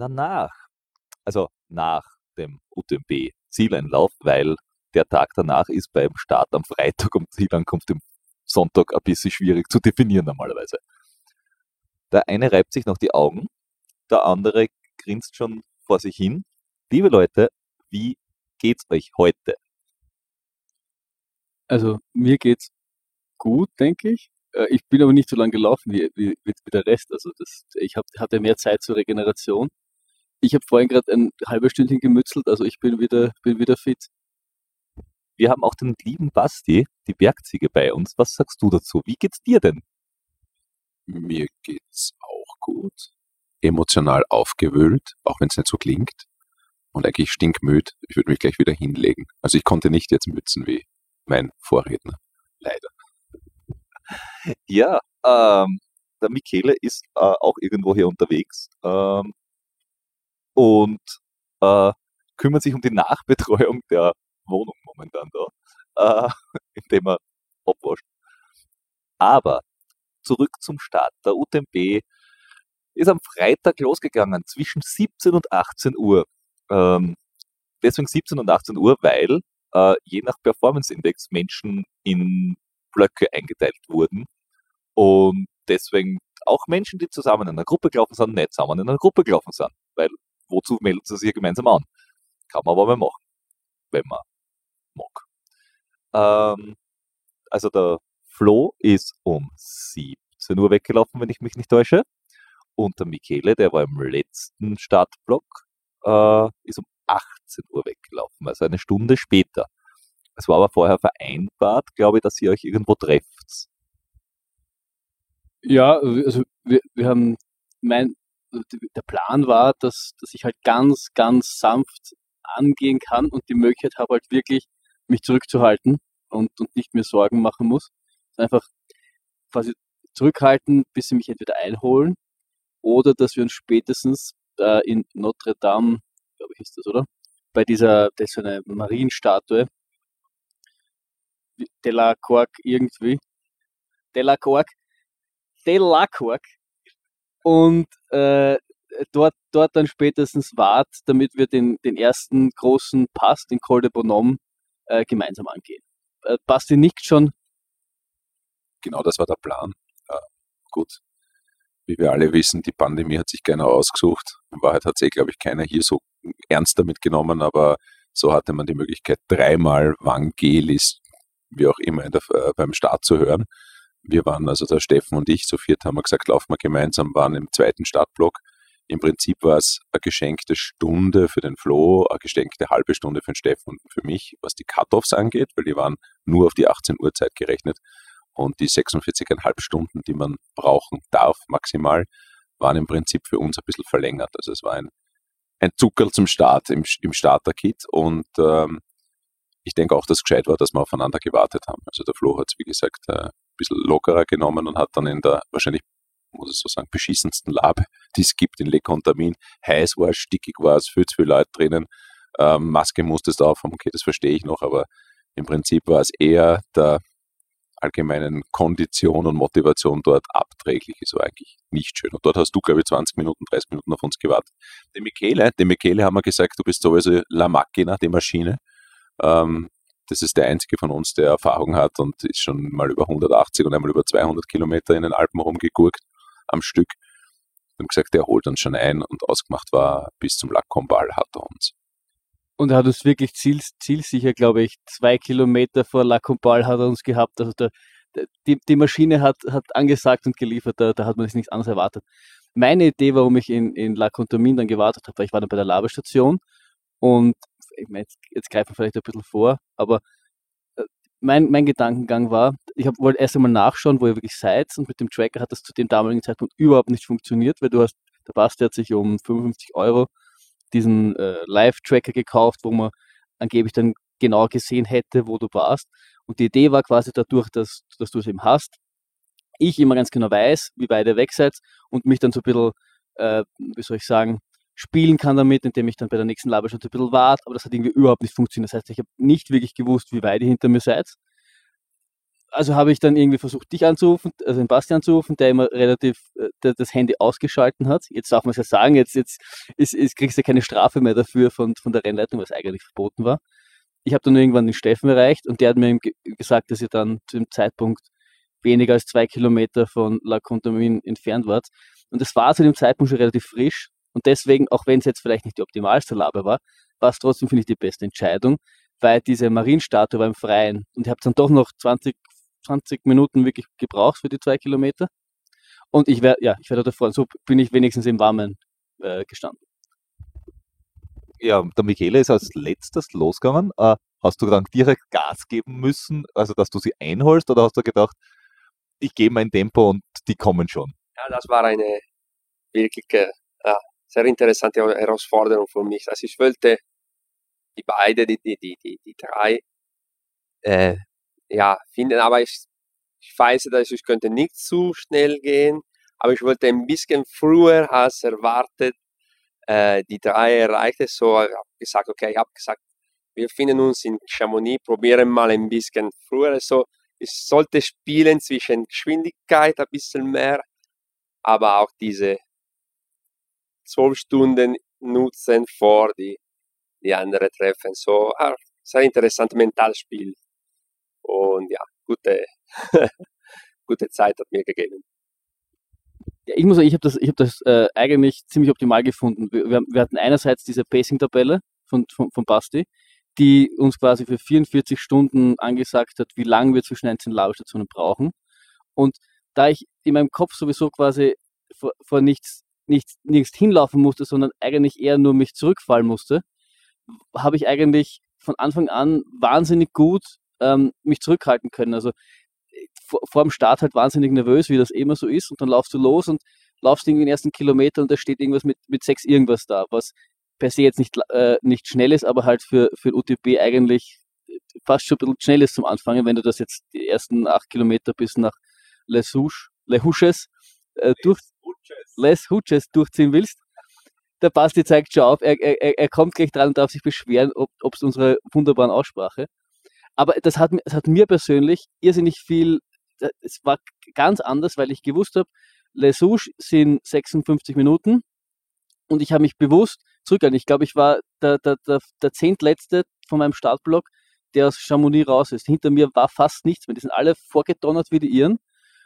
Danach, also nach dem UTMB Zieleinlauf, weil der Tag danach ist beim Start am Freitag und Zielankunft im Sonntag ein bisschen schwierig zu definieren normalerweise. Der eine reibt sich noch die Augen, der andere grinst schon vor sich hin. Liebe Leute, wie geht's euch heute? Also mir geht's gut, denke ich. Äh, ich bin aber nicht so lange gelaufen wie, wie, wie der Rest. Also das, ich hab, hatte mehr Zeit zur Regeneration. Ich habe vorhin gerade ein halbes Stündchen gemützelt, also ich bin wieder, bin wieder fit. Wir haben auch den lieben Basti, die Bergziege, bei uns. Was sagst du dazu? Wie geht's dir denn? Mir geht's auch gut. Emotional aufgewühlt, auch wenn es nicht so klingt. Und eigentlich stinkmüd. Ich würde mich gleich wieder hinlegen. Also ich konnte nicht jetzt mützen wie mein Vorredner. Leider. Ja, ähm, der Michele ist äh, auch irgendwo hier unterwegs ähm, und äh, kümmert sich um die Nachbetreuung der Wohnung momentan da, äh, indem er abwascht. Aber zurück zum Start. Der UTMB ist am Freitag losgegangen zwischen 17 und 18 Uhr. Ähm, deswegen 17 und 18 Uhr, weil äh, je nach Performance Index Menschen in Blöcke eingeteilt wurden und deswegen auch Menschen, die zusammen in einer Gruppe gelaufen sind, nicht zusammen in einer Gruppe gelaufen sind, weil wozu melden sie sich gemeinsam an? Kann man aber mal machen, wenn man mag. Ähm, also der Flo ist um 17 Uhr weggelaufen, wenn ich mich nicht täusche. Und der Michele, der war im letzten Startblock, äh, ist um 18 Uhr weggelaufen, also eine Stunde später. Es war aber vorher vereinbart, glaube ich, dass ihr euch irgendwo trefft. Ja, also wir, wir haben, mein, der Plan war, dass, dass ich halt ganz, ganz sanft angehen kann und die Möglichkeit habe halt wirklich, mich zurückzuhalten und, und nicht mehr Sorgen machen muss. Einfach quasi zurückhalten, bis sie mich entweder einholen oder dass wir uns spätestens äh, in Notre Dame, glaube ich, ist das, oder? Bei dieser, das ist eine Marienstatue, Delacork irgendwie, Delacork, Delacork und äh, dort, dort dann spätestens wart, damit wir den, den ersten großen Pass, den Col de Bonhomme, äh, gemeinsam angehen. Äh, Basti nickt schon. Genau, das war der Plan. Ja, gut, wie wir alle wissen, die Pandemie hat sich keiner ausgesucht. In Wahrheit hat sich, glaube ich, keiner hier so ernst damit genommen, aber so hatte man die Möglichkeit, dreimal Vangelis, wie auch immer, der, äh, beim Start zu hören. Wir waren, also der Steffen und ich, zu viert haben wir gesagt, laufen wir gemeinsam, waren im zweiten Startblock. Im Prinzip war es eine geschenkte Stunde für den Flo, eine geschenkte halbe Stunde für den Steffen und für mich, was die Cut-Offs angeht, weil die waren nur auf die 18 Uhr Zeit gerechnet. Und die 46,5 Stunden, die man brauchen darf, maximal, waren im Prinzip für uns ein bisschen verlängert. Also es war ein, ein Zuckerl zum Start im, im Starter-Kit und ähm, ich denke auch, dass es gescheit war, dass wir aufeinander gewartet haben. Also der Flo hat es, wie gesagt, äh, bisschen lockerer genommen und hat dann in der wahrscheinlich, muss ich so sagen, beschissensten Labe, die es gibt in Le Contamin, heiß war, stickig war es, viel zu viele Leute drinnen, ähm, Maske musstest du aufhaben, okay, das verstehe ich noch, aber im Prinzip war es eher der allgemeinen Kondition und Motivation dort abträglich ist, war eigentlich nicht schön. Und dort hast du, glaube ich, 20 Minuten, 30 Minuten auf uns gewartet. Die Michele, dem Michele haben wir gesagt, du bist sowieso La Macchina, die Maschine. Ähm, das ist der einzige von uns, der Erfahrung hat und ist schon mal über 180 und einmal über 200 Kilometer in den Alpen rumgegurkt am Stück. Wir haben gesagt, der holt uns schon ein und ausgemacht war, bis zum Lac Combal hat er uns. Und er hat uns wirklich ziel, zielsicher, glaube ich, zwei Kilometer vor La Combal hat er uns gehabt. Also der, die, die Maschine hat, hat angesagt und geliefert, da, da hat man sich nichts anderes erwartet. Meine Idee, warum ich in, in La Contamine dann gewartet habe, weil ich war dann bei der Labestation und ich meine, jetzt, jetzt greifen wir vielleicht ein bisschen vor, aber äh, mein, mein Gedankengang war, ich wollte erst einmal nachschauen, wo ihr wirklich seid und mit dem Tracker hat das zu dem damaligen Zeitpunkt überhaupt nicht funktioniert, weil du hast, der Basti hat sich um 55 Euro diesen äh, Live-Tracker gekauft, wo man angeblich dann genau gesehen hätte, wo du warst. Und die Idee war quasi dadurch, dass, dass du es eben hast, ich immer ganz genau weiß, wie weit ihr weg seid und mich dann so ein bisschen, äh, wie soll ich sagen, spielen kann damit, indem ich dann bei der nächsten Laberstunde ein bisschen warte, aber das hat irgendwie überhaupt nicht funktioniert. Das heißt, ich habe nicht wirklich gewusst, wie weit ihr hinter mir seid. also habe ich dann irgendwie versucht, dich anzurufen, also den Bastian anzurufen, der immer relativ äh, der das Handy ausgeschalten hat. Jetzt darf man es ja sagen, jetzt, jetzt ist, ist, kriegst du keine Strafe mehr dafür von, von der Rennleitung, was eigentlich verboten war. Ich habe dann irgendwann den Steffen erreicht und der hat mir gesagt, dass ihr dann zu dem Zeitpunkt weniger als zwei Kilometer von La Contamine entfernt wart. Und es war zu dem Zeitpunkt schon relativ frisch. Und deswegen, auch wenn es jetzt vielleicht nicht die optimalste Labe war, war es trotzdem, finde ich, die beste Entscheidung, weil diese Marienstatue war im Freien. Und ich habe dann doch noch 20, 20 Minuten wirklich gebraucht für die zwei Kilometer. Und ich werde, ja, ich werde davor, so bin ich wenigstens im Warmen äh, gestanden. Ja, der Michele ist als letztes losgegangen. Äh, hast du dann direkt Gas geben müssen, also dass du sie einholst, oder hast du gedacht, ich gehe mein Tempo und die kommen schon? Ja, das war eine wirklich äh, sehr interessante Herausforderung für mich. Also ich wollte die beiden, die, die, die, die, die drei, äh, ja, finden, aber ich, ich weiß, dass ich könnte nicht zu schnell gehen, aber ich wollte ein bisschen früher als erwartet äh, die drei erreichen. So, ich habe gesagt, okay, ich habe gesagt, wir finden uns in Chamonix, probieren mal ein bisschen früher. So, ich sollte spielen zwischen Geschwindigkeit ein bisschen mehr, aber auch diese zwölf Stunden nutzen vor die, die anderen Treffen. So, ah, sehr interessantes Mentalspiel. Und ja, gute, gute Zeit hat mir gegeben. Ja, ich muss sagen, ich habe das, ich hab das äh, eigentlich ziemlich optimal gefunden. Wir, wir hatten einerseits diese Pacing-Tabelle von, von, von Basti, die uns quasi für 44 Stunden angesagt hat, wie lange wir zwischen einzelnen Labestationen brauchen. Und da ich in meinem Kopf sowieso quasi vor, vor nichts, nichts, nichts hinlaufen musste, sondern eigentlich eher nur mich zurückfallen musste, habe ich eigentlich von Anfang an wahnsinnig gut ähm, mich zurückhalten können. Also vor, vor dem Start halt wahnsinnig nervös, wie das immer so ist, und dann laufst du los und laufst irgendwie den ersten Kilometer und da steht irgendwas mit, mit sechs irgendwas da, was per se jetzt nicht, äh, nicht schnell ist, aber halt für, für UTP eigentlich fast schon ein bisschen schnell ist zum Anfangen, wenn du das jetzt die ersten acht Kilometer bis nach Les Houches, äh, durch, Les Houches durchziehen willst. Der Basti zeigt schon auf, er, er, er kommt gleich dran und darf sich beschweren, ob es unsere wunderbaren Aussprache. Aber das hat, das hat mir persönlich irrsinnig viel, es war ganz anders, weil ich gewusst habe, Les Houches sind 56 Minuten und ich habe mich bewusst zurückgehalten. Ich glaube, ich war der, der, der, der zehntletzte von meinem Startblock, der aus Chamonix raus ist. Hinter mir war fast nichts mehr. Die sind alle vorgedonnert wie die Iren.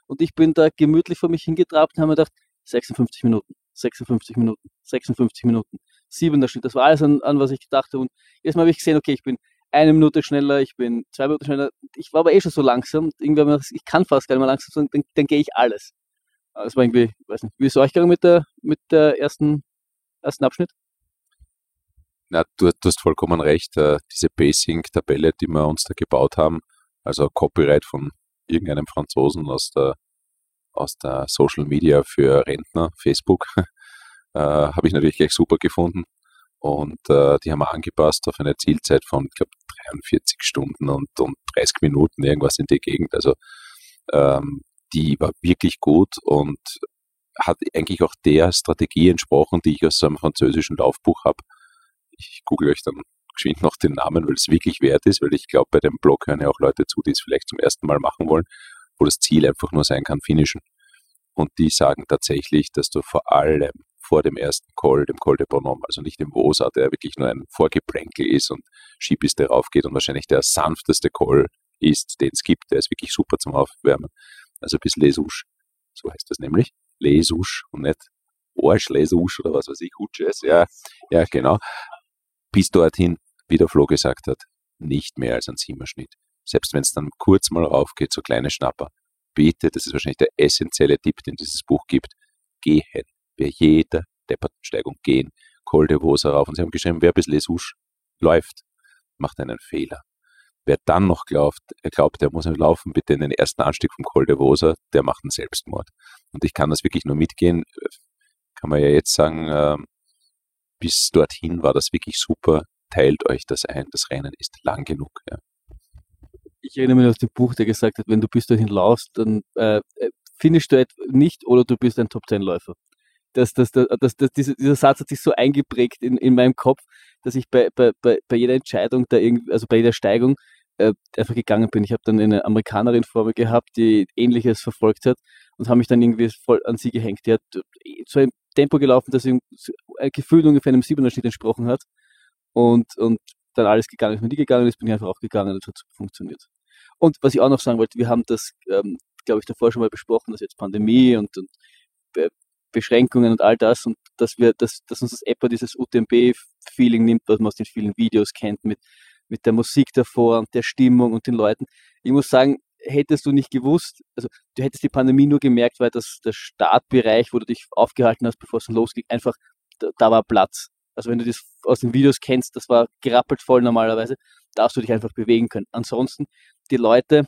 Und ich bin da gemütlich vor mich hingetrabt und habe mir gedacht, 56 Minuten, 56 Minuten, 56 Minuten, siebender Schnitt. Das war alles an, an was ich gedacht habe. Und jetzt habe ich gesehen, okay, ich bin eine Minute schneller, ich bin zwei Minuten schneller. Ich war aber eh schon so langsam. Irgendwann habe ich ich kann fast gar nicht mehr langsam, dann, dann gehe ich alles. Das war irgendwie, weiß nicht, wie ist es euch gegangen mit der, mit der ersten, ersten Abschnitt? Na, du, du hast vollkommen recht. Äh, diese Pacing-Tabelle, die wir uns da gebaut haben, also Copyright von irgendeinem Franzosen aus der, aus der Social Media für Rentner, Facebook, äh, habe ich natürlich gleich super gefunden. Und äh, die haben wir angepasst auf eine Zielzeit von, ich glaube, 43 Stunden und, und 30 Minuten, irgendwas in die Gegend. Also ähm, die war wirklich gut und hat eigentlich auch der Strategie entsprochen, die ich aus einem französischen Laufbuch habe. Ich google euch dann geschwind noch den Namen, weil es wirklich wert ist, weil ich glaube, bei dem Blog hören ja auch Leute zu, die es vielleicht zum ersten Mal machen wollen, wo das Ziel einfach nur sein kann, finishen. Und die sagen tatsächlich, dass du vor allem vor dem ersten Call, dem Col de Bonhomme, also nicht dem Wosa, der wirklich nur ein Vorgeplänkel ist und Skipiste raufgeht und wahrscheinlich der sanfteste Call ist, den es gibt. Der ist wirklich super zum Aufwärmen. Also bis Lesouche, so heißt das nämlich. Lesouche und nicht Arsch Lesouche oder was weiß ich, Hutsches, ja, ja, genau. Bis dorthin, wie der Flo gesagt hat, nicht mehr als ein Siemerschnitt. Selbst wenn es dann kurz mal raufgeht, so kleine Schnapper, bitte, das ist wahrscheinlich der essentielle Tipp, den dieses Buch gibt, gehen bei jeder Deppertensteigung gehen. Col de Vosa rauf. Und sie haben geschrieben, wer bis Lesouche läuft, macht einen Fehler. Wer dann noch glaubt, er glaubt, er muss laufen, bitte in den ersten Anstieg vom Col de Vosa, der macht einen Selbstmord. Und ich kann das wirklich nur mitgehen. Kann man ja jetzt sagen, äh, bis dorthin war das wirklich super. Teilt euch das ein. Das Rennen ist lang genug. Ja. Ich erinnere mich aus dem Buch, der gesagt hat, wenn du bis dorthin laufst, dann äh, äh finishst du nicht oder du bist ein Top-10-Läufer das, das, das, das, das, dieser, dieser Satz hat sich so eingeprägt in, in meinem Kopf, dass ich bei, bei, bei, jeder Entscheidung, da also bei jeder Steigung, äh, einfach gegangen bin. Ich habe dann eine Amerikanerin vor mir gehabt, die Ähnliches verfolgt hat und habe mich dann irgendwie voll an sie gehängt. Die hat so ein Tempo gelaufen, das ihm ein Gefühl ungefähr einem Siebener Schnitt entsprochen hat und, und dann alles gegangen ist. Wenn die gegangen ist, bin ich einfach auch gegangen und es hat funktioniert. Und was ich auch noch sagen wollte, wir haben das, ähm, glaube ich, davor schon mal besprochen, dass jetzt Pandemie und, und Beschränkungen und all das und dass wir, dass, dass uns das Apple dieses UTMB-Feeling nimmt, was man aus den vielen Videos kennt, mit, mit der Musik davor und der Stimmung und den Leuten. Ich muss sagen, hättest du nicht gewusst, also du hättest die Pandemie nur gemerkt, weil das der Startbereich, wo du dich aufgehalten hast, bevor es losging, einfach, da, da war Platz. Also wenn du das aus den Videos kennst, das war gerappelt voll normalerweise, darfst du dich einfach bewegen können. Ansonsten, die Leute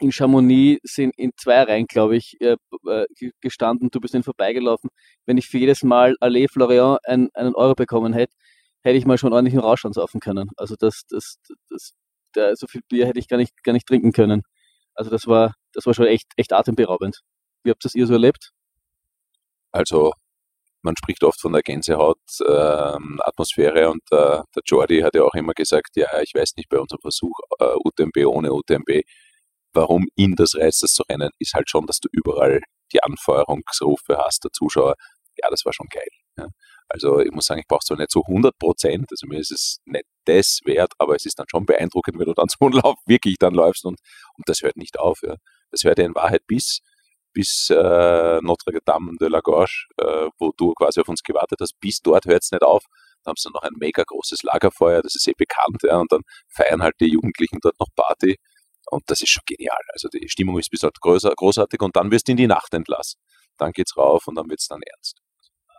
in Chamonix sind in zwei Reihen, glaube ich, äh, äh gestanden. Du bist ihnen vorbeigelaufen. Wenn ich für jedes Mal Allee Florian ein, einen Euro bekommen hätte, hätte ich mal schon ordentlich einen Rausch ansaufen können. Also das, das, das, der, so viel Bier hätte ich gar nicht, gar nicht trinken können. Also das war, das war schon echt, echt atemberaubend. Wie habt das ihr so erlebt? Also man spricht oft von der Gänsehaut-Atmosphäre ähm, und äh, der Jordi hat ja auch immer gesagt, ja, ich weiß nicht bei unserem Versuch äh, UTMB ohne UTMB, warum ihn das reizt, das zu rennen, ist halt schon, dass du überall die Anfeuerungsrufe hast der Zuschauer. Ja, das war schon geil. Ja. Also ich muss sagen, ich brauche zwar nicht so 100 Prozent, also mir ist es nicht das wert, aber es ist dann schon beeindruckend, wenn du dann zum Lauf wirklich dann läufst und, und das hört nicht auf. Ja. Das hört ja in Wahrheit bis, bis äh, Notre Dame de la Gorge, äh, wo du quasi auf uns gewartet hast, bis dort hört es nicht auf. Dann haben sie noch ein mega großes Lagerfeuer, das ist eh bekannt, ja, und dann feiern halt die Jugendlichen dort noch Party. Und das ist schon genial. Also die Stimmung ist bis dort großartig und dann wirst du in die Nacht entlassen. Dann geht's rauf und dann wird's dann ernst.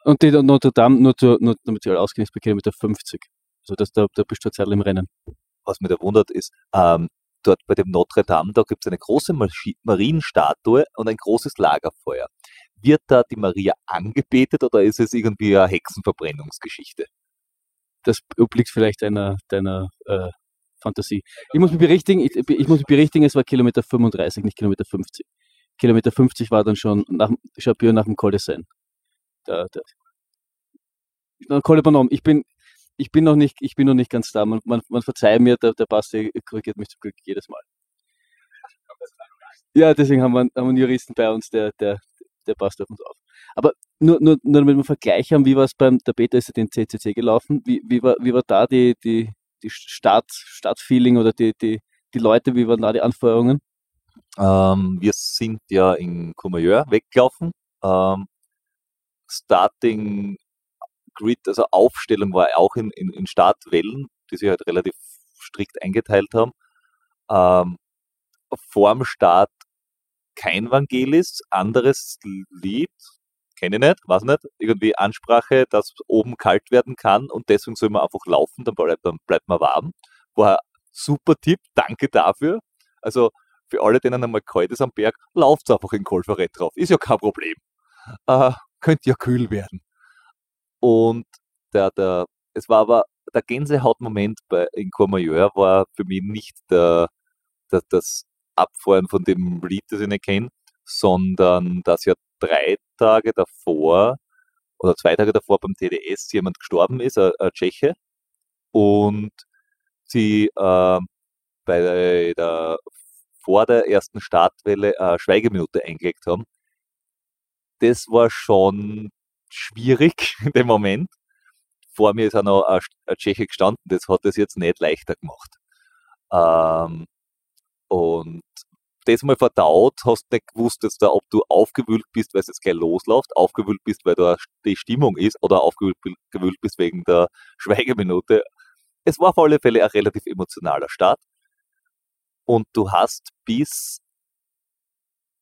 Und die Notre Dame, nur, zu, nur damit sie alle ausgehen, ist bei Kilometer 50. Also das, da, da bist du jetzt im Rennen. Was mich da wundert ist, ähm, dort bei dem Notre Dame, da gibt es eine große Marienstatue und ein großes Lagerfeuer. Wird da die Maria angebetet oder ist es irgendwie eine Hexenverbrennungsgeschichte? Das obliegt vielleicht deiner, deiner äh, Fantasie. Ich muss mich berichtigen, ich, ich, muss mich berichtigen, es war Kilometer 35, nicht Kilometer 50. Kilometer 50 war dann schon nach, Chapier nach dem Col de Seine der Col Ich bin, ich bin noch nicht, ich bin noch nicht ganz da. Man, man, man verzeiht mir, der, der Basti korrigiert mich zum Glück jedes Mal. Ja, deswegen haben wir, haben wir einen Juristen bei uns, der, der, der passt auf uns auf. Aber nur, nur, nur damit wir einen Vergleich haben, wie war es beim, der Peter ist ja den CCC gelaufen, wie, wie, war, wie war da die, die, die Start, Startfeeling oder die, die, die Leute, wie waren da die Anforderungen? Ähm, wir sind ja in Courmayeur weggelaufen. Ähm, Starting Grid, also Aufstellung war auch in, in, in Startwellen, die sich halt relativ strikt eingeteilt haben. Ähm, vorm Start kein Vangelis, anderes Lied, kenne ich nicht, weiß nicht, irgendwie Ansprache, dass oben kalt werden kann und deswegen soll man einfach laufen, dann bleibt, dann bleibt man warm. War ein super Tipp, danke dafür. Also für alle, denen einmal kalt ist am Berg, lauft einfach in Kolferett drauf, ist ja kein Problem. Äh, könnte ja kühl werden. Und der, der, es war aber der Gänsehautmoment bei, in Courmayeur war für mich nicht der, der, das Abfahren von dem Lied, das ich nicht kenne, sondern dass ja drei Tage davor oder zwei Tage davor beim TDS jemand gestorben ist, ein, ein Tscheche, und sie äh, bei der, vor der ersten Startwelle eine Schweigeminute eingelegt haben. Das war schon schwierig in dem Moment. Vor mir ist auch noch ein, ein Tscheche gestanden, das hat es jetzt nicht leichter gemacht. Ähm, und das mal verdaut, hast nicht gewusst, jetzt da, ob du aufgewühlt bist, weil es jetzt gleich losläuft, aufgewühlt bist, weil da die Stimmung ist, oder aufgewühlt bist wegen der Schweigeminute. Es war auf alle Fälle ein relativ emotionaler Start. Und du hast bis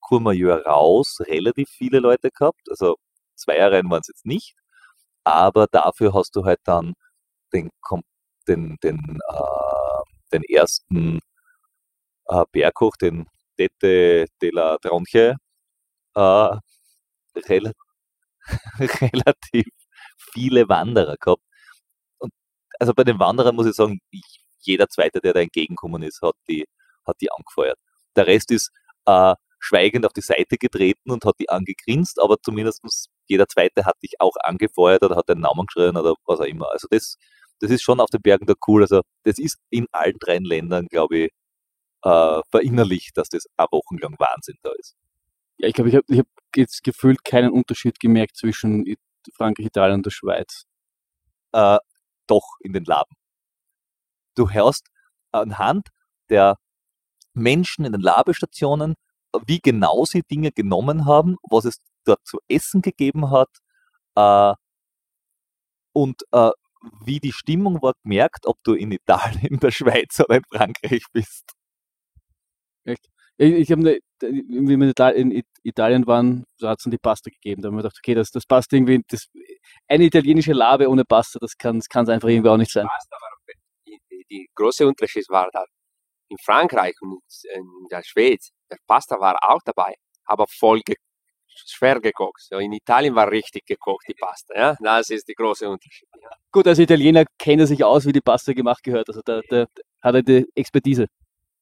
Courmayeur raus relativ viele Leute gehabt. Also Zweierrennen waren es jetzt nicht, aber dafür hast du halt dann den, den, den, äh, den ersten äh, Berg den Tete de la Tronche, äh, rel relativ viele Wanderer gehabt. Und also bei den Wanderern muss ich sagen, jeder Zweite, der da entgegengekommen ist, hat die, hat die angefeuert. Der Rest ist äh, schweigend auf die Seite getreten und hat die angegrinst, aber zumindest jeder Zweite hat dich auch angefeuert oder hat deinen Namen geschrien oder was auch immer. Also das, das ist schon auf den Bergen da cool. Also das ist in allen drei Ländern, glaube ich, äh, verinnerlicht, dass das eine Woche lang Wahnsinn da ist. Ja, ich glaube, ich habe ich hab jetzt gefühlt keinen Unterschied gemerkt zwischen Frankreich, Italien und der Schweiz. Äh, doch, in den Laben. Du hörst anhand der Menschen in den Labestationen, wie genau sie Dinge genommen haben, was es dort zu essen gegeben hat äh, und äh, wie die Stimmung war gemerkt, ob du in Italien, in der Schweiz oder in Frankreich bist. Echt? Ich, ich habe, ne, wie wir in Italien waren, so hat es die Pasta gegeben. Da haben wir gedacht, okay, das, das passt irgendwie, das, eine italienische Labe ohne Pasta, das kann es einfach irgendwie auch nicht sein. Die, die große Unterschied war da in Frankreich und in der Schweiz, der Pasta war auch dabei, aber voll ge schwer gekocht. In Italien war richtig gekocht die Pasta. Ja? Das ist der große Unterschied. Ja. Gut, als Italiener kennt er sich aus, wie die Pasta gemacht gehört. Also da, da hat er die Expertise.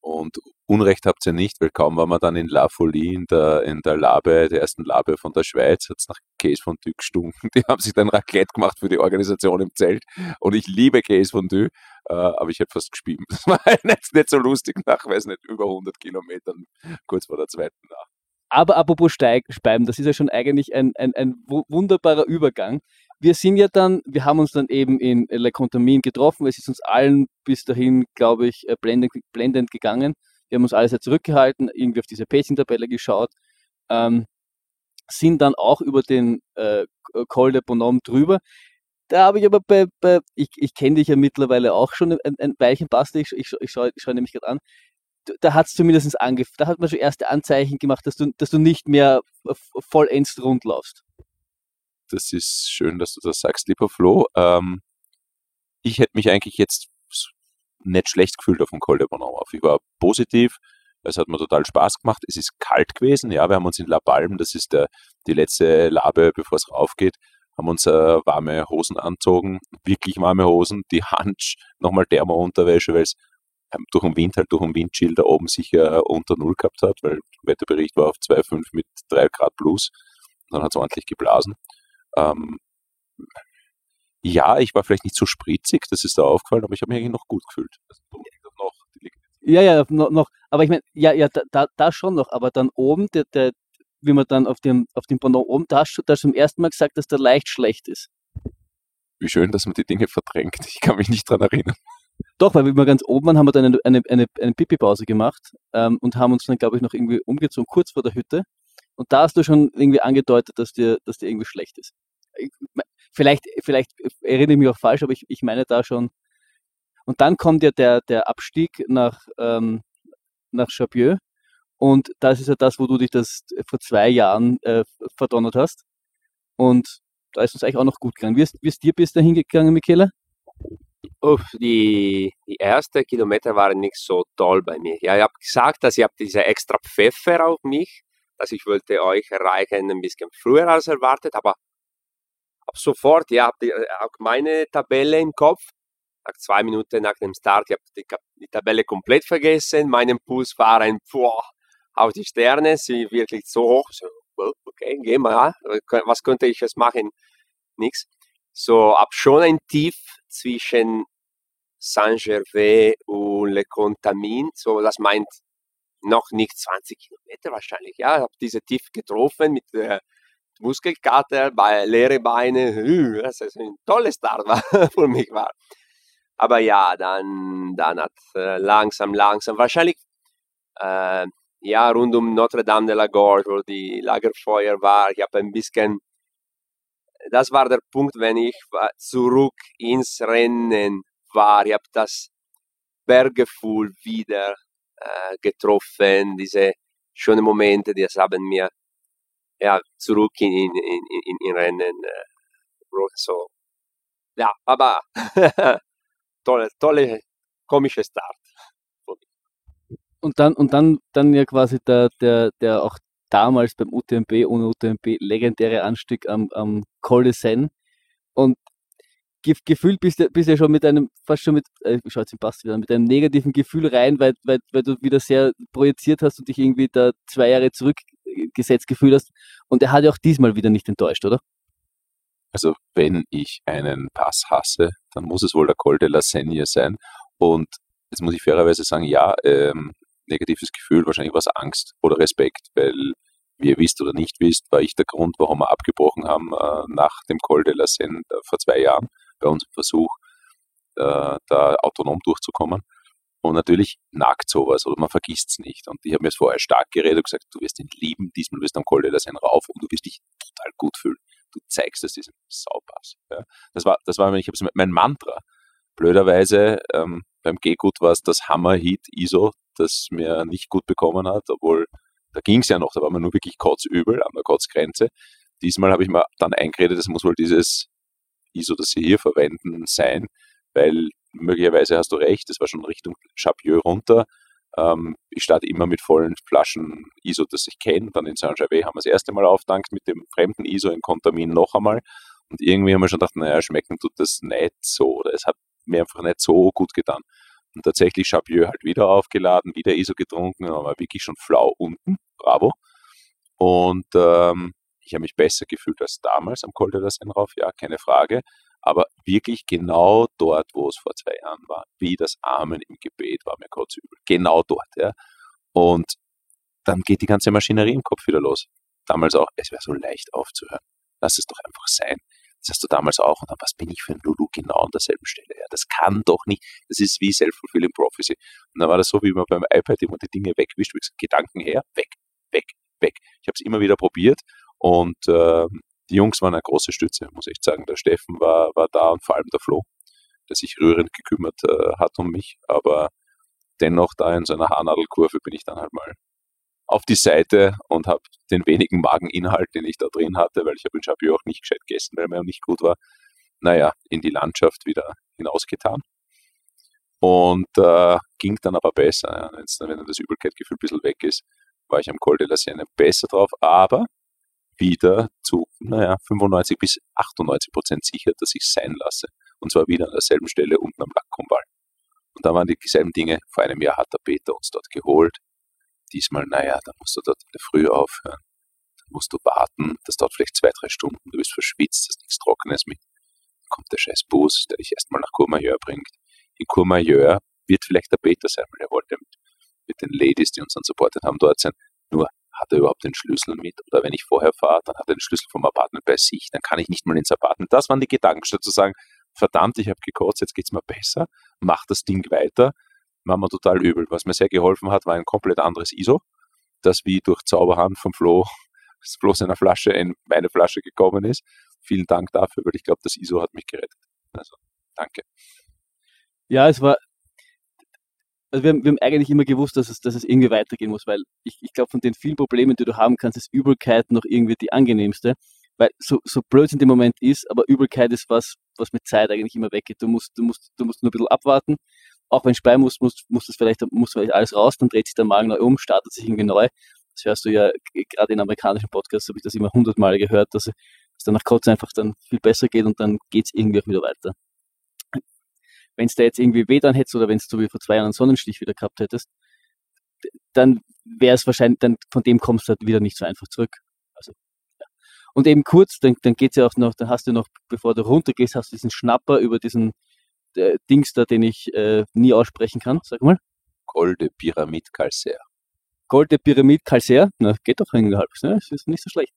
Und Unrecht habt ihr nicht, weil kaum war man dann in La Folie, in der, in der Labe, der ersten Labe von der Schweiz, hat es nach Käse von Dü gestunken. Die haben sich dann Raclette gemacht für die Organisation im Zelt. Und ich liebe Käse von Dü, äh, aber ich hätte fast gespielt. Das war nicht, nicht so lustig nach, weiß nicht, über 100 Kilometern, kurz vor der zweiten Nacht. Aber apropos Steig, Speiben, das ist ja schon eigentlich ein, ein, ein wunderbarer Übergang. Wir sind ja dann, wir haben uns dann eben in Le Contamin getroffen. Es ist uns allen bis dahin, glaube ich, äh, blendend, blendend gegangen. Wir haben uns alles ja zurückgehalten, irgendwie auf diese Pacing-Tabelle geschaut, ähm, sind dann auch über den äh, Col de Bonhomme drüber. Da habe ich aber bei, bei ich, ich kenne dich ja mittlerweile auch schon ein, ein Weilchen, passt, ich, ich, ich schaue schau nämlich gerade an da hat es zumindest angefangen, da hat man schon erste Anzeichen gemacht, dass du, dass du nicht mehr vollends rund laufst. Das ist schön, dass du das sagst, lieber Flo. Ähm, ich hätte mich eigentlich jetzt nicht schlecht gefühlt auf dem Col de Bonhomme. Ich war positiv, es hat mir total Spaß gemacht. Es ist kalt gewesen, ja, wir haben uns in La Palme, das ist der, die letzte Labe, bevor es raufgeht, haben uns äh, warme Hosen anzogen, wirklich warme Hosen, die Hansch, nochmal Thermo-Unterwäsche, weil es ähm, durch den Wind halt durch den Windschild da oben sicher unter Null gehabt hat, weil der Wetterbericht war auf 2,5 mit 3 Grad plus. Und dann hat es ordentlich geblasen. Ähm, ja, ich war vielleicht nicht so spritzig, das ist da aufgefallen, aber ich habe mich eigentlich noch gut gefühlt. Also, noch, ja, ja, noch, noch. aber ich meine, ja, ja, da, da, schon noch, aber dann oben, der, der, wie man dann auf dem, auf dem Pendant oben, da hast du zum ersten Mal gesagt, dass der leicht schlecht ist. Wie schön, dass man die Dinge verdrängt. Ich kann mich nicht dran erinnern. Doch, weil wir ganz oben waren, haben wir dann eine, eine, eine, eine Pipi-Pause gemacht ähm, und haben uns dann, glaube ich, noch irgendwie umgezogen, kurz vor der Hütte. Und da hast du schon irgendwie angedeutet, dass dir, dass dir irgendwie schlecht ist. Ich, vielleicht, vielleicht erinnere ich mich auch falsch, aber ich, ich meine da schon. Und dann kommt ja der, der Abstieg nach, ähm, nach Chapieux. Und das ist ja das, wo du dich das vor zwei Jahren äh, verdonnert hast. Und da ist uns eigentlich auch noch gut gegangen. Wie ist, wie ist dir bis dahin gegangen, Michele? Uff, die, die ersten Kilometer waren nicht so toll bei mir. Ja, ich habe gesagt, dass ich diese extra Pfeffer auf mich, dass ich wollte euch erreichen ein bisschen früher als erwartet, aber ab sofort, ja, habt ihr auch meine Tabelle im Kopf. Nach zwei Minuten nach dem Start, ich habe die, die, Tabelle komplett vergessen. Mein Puls war ein boah, auf die Sterne, sie wirklich so hoch. So, okay, geh mal, was könnte ich jetzt machen? Nichts. So, ab schon ein Tief zwischen Saint-Gervais und Le Contamin. So, das meint noch nicht 20 Kilometer wahrscheinlich. Ja, ich habe diese Tief getroffen mit der Muskelkater, bei leere Beine. Das ist ein tolles Start für mich war. Aber ja, dann, dann hat äh, langsam, langsam, wahrscheinlich äh, ja, rund um Notre Dame de la Gorge, wo die Lagerfeuer war, ich habe ein bisschen das war der Punkt, wenn ich zurück ins Rennen war. Ich habe das Berggefühl wieder äh, getroffen, diese schönen Momente, die haben mir ja, zurück in, in, in, in Rennen äh, so. Ja, aber tolle, tolle, komische Start. Und dann, und dann, dann ja quasi der, der, der auch damals beim UTMB ohne UTMB legendäre Anstieg am, am Col de Seine. Und gefühlt bist du, bist du schon mit einem, fast schon mit, äh, ich jetzt im Pass wieder, mit einem negativen Gefühl rein, weil, weil, weil du wieder sehr projiziert hast und dich irgendwie da zwei Jahre zurückgesetzt gefühlt hast. Und er hat ja auch diesmal wieder nicht enttäuscht, oder? Also wenn ich einen Pass hasse, dann muss es wohl der Col de la Seigne sein. Und jetzt muss ich fairerweise sagen, ja, ähm, negatives Gefühl, wahrscheinlich war es Angst oder Respekt, weil wie ihr wisst oder nicht wisst, war ich der Grund, warum wir abgebrochen haben äh, nach dem Col de la Seine äh, vor zwei Jahren bei unserem Versuch, äh, da autonom durchzukommen. Und natürlich nagt sowas oder man vergisst es nicht. Und ich habe mir jetzt vorher stark geredet und gesagt, du wirst ihn lieben, diesmal wirst du am Col de la Seine rauf und du wirst dich total gut fühlen. Du zeigst es diesem Saupass. Ja. Das war, das war, ich mein Mantra. Blöderweise ähm, beim G-Gut war es das Hammer-Heat ISO, das mir nicht gut bekommen hat, obwohl da ging es ja noch, da war man nur wirklich kotzübel an der Kotzgrenze. Diesmal habe ich mir dann eingeredet, es muss wohl dieses ISO, das sie hier verwenden, sein, weil möglicherweise hast du recht, das war schon Richtung Chapieux runter. Ähm, ich starte immer mit vollen Flaschen ISO, das ich kenne. Dann in Saint-Gervais haben wir das erste Mal auftankt mit dem fremden ISO in Contamin noch einmal. Und irgendwie haben wir schon gedacht, naja, schmecken tut das nicht so. Oder es hat mir einfach nicht so gut getan. Und tatsächlich Chapieux halt wieder aufgeladen, wieder ISO getrunken, aber wirklich schon flau unten. Bravo. Und ähm, ich habe mich besser gefühlt als damals am Col de la Seine rauf, ja, keine Frage. Aber wirklich genau dort, wo es vor zwei Jahren war, wie das Amen im Gebet war mir kurz übel. Genau dort, ja. Und dann geht die ganze Maschinerie im Kopf wieder los. Damals auch, es wäre so leicht aufzuhören. Lass es doch einfach sein. Das hast du damals auch. Und dann, was bin ich für ein Lulu genau an derselben Stelle? Ja, das kann doch nicht. Das ist wie Self-Fulfilling Prophecy. Und dann war das so, wie man beim iPad immer die Dinge wegwischt. Wie Gedanken her, weg, weg, weg. Ich habe es immer wieder probiert. Und äh, die Jungs waren eine große Stütze, muss ich sagen. Der Steffen war, war da und vor allem der Flo, der sich rührend gekümmert äh, hat um mich. Aber dennoch da in so einer Haarnadelkurve bin ich dann halt mal auf die Seite und habe den wenigen Mageninhalt, den ich da drin hatte, weil ich habe in Chapieux auch nicht gescheit gegessen, weil mir nicht gut war, naja, in die Landschaft wieder hinausgetan. Und äh, ging dann aber besser. Ja. wenn dann das Übelkeitgefühl ein bisschen weg ist, war ich am Col de la Sienne besser drauf, aber wieder zu, naja, 95 bis 98 Prozent sicher, dass ich sein lasse. Und zwar wieder an derselben Stelle unten am Lackkombal. Und da waren dieselben Dinge. Vor einem Jahr hat der Peter uns dort geholt diesmal, naja, da musst du dort in der Früh aufhören. Da musst du warten, das dauert vielleicht zwei, drei Stunden, du bist verschwitzt, hast nichts Trockenes mit. Dann kommt der scheiß Bus, der dich erstmal nach Courmayeur bringt. In Courmayeur wird vielleicht der Peter sein, weil er wollte mit, mit den Ladies, die uns dann supportet haben, dort sein. Nur hat er überhaupt den Schlüssel mit? Oder wenn ich vorher fahre, dann hat er den Schlüssel vom Apartment bei sich, dann kann ich nicht mal ins Apartment. Das waren die Gedanken, statt zu sagen, verdammt, ich habe gekotzt, jetzt geht es mir besser, mach das Ding weiter, war mir total übel. Was mir sehr geholfen hat, war ein komplett anderes ISO, das wie durch Zauberhand vom Flo, das Flo seiner Flasche in meine Flasche gekommen ist. Vielen Dank dafür, weil ich glaube, das ISO hat mich gerettet. Also, danke. Ja, es war, also wir haben, wir haben eigentlich immer gewusst, dass es, dass es irgendwie weitergehen muss, weil ich, ich glaube, von den vielen Problemen, die du haben kannst, ist Übelkeit noch irgendwie die angenehmste. Weil so, so blöd in dem Moment ist, aber Übelkeit ist was, was mit Zeit eigentlich immer weggeht. Du musst, du musst, du musst nur ein bisschen abwarten auch wenn Spei muss, muss, muss das vielleicht, muss vielleicht alles raus, dann dreht sich der Magen neu um, startet sich irgendwie neu. Das hörst du ja gerade in amerikanischen Podcasts, habe ich das immer hundertmal gehört, dass es dann nach Kotze einfach dann viel besser geht und dann geht es irgendwie auch wieder weiter. Wenn es da jetzt irgendwie weh dann hättest oder wenn es so wie vor zwei Jahren einen Sonnenstich wieder gehabt hättest, dann wäre es wahrscheinlich, dann von dem kommst du halt wieder nicht so einfach zurück. Also, ja. Und eben kurz, dann, dann es ja auch noch, dann hast du noch, bevor du runtergehst, hast du diesen Schnapper über diesen äh, Dings da, den ich äh, nie aussprechen kann. Sag mal. Golde Pyramid Calcer. Golde Pyramid Calcer? Na, geht doch irgendwie halb. Ne? Das ist nicht so schlecht.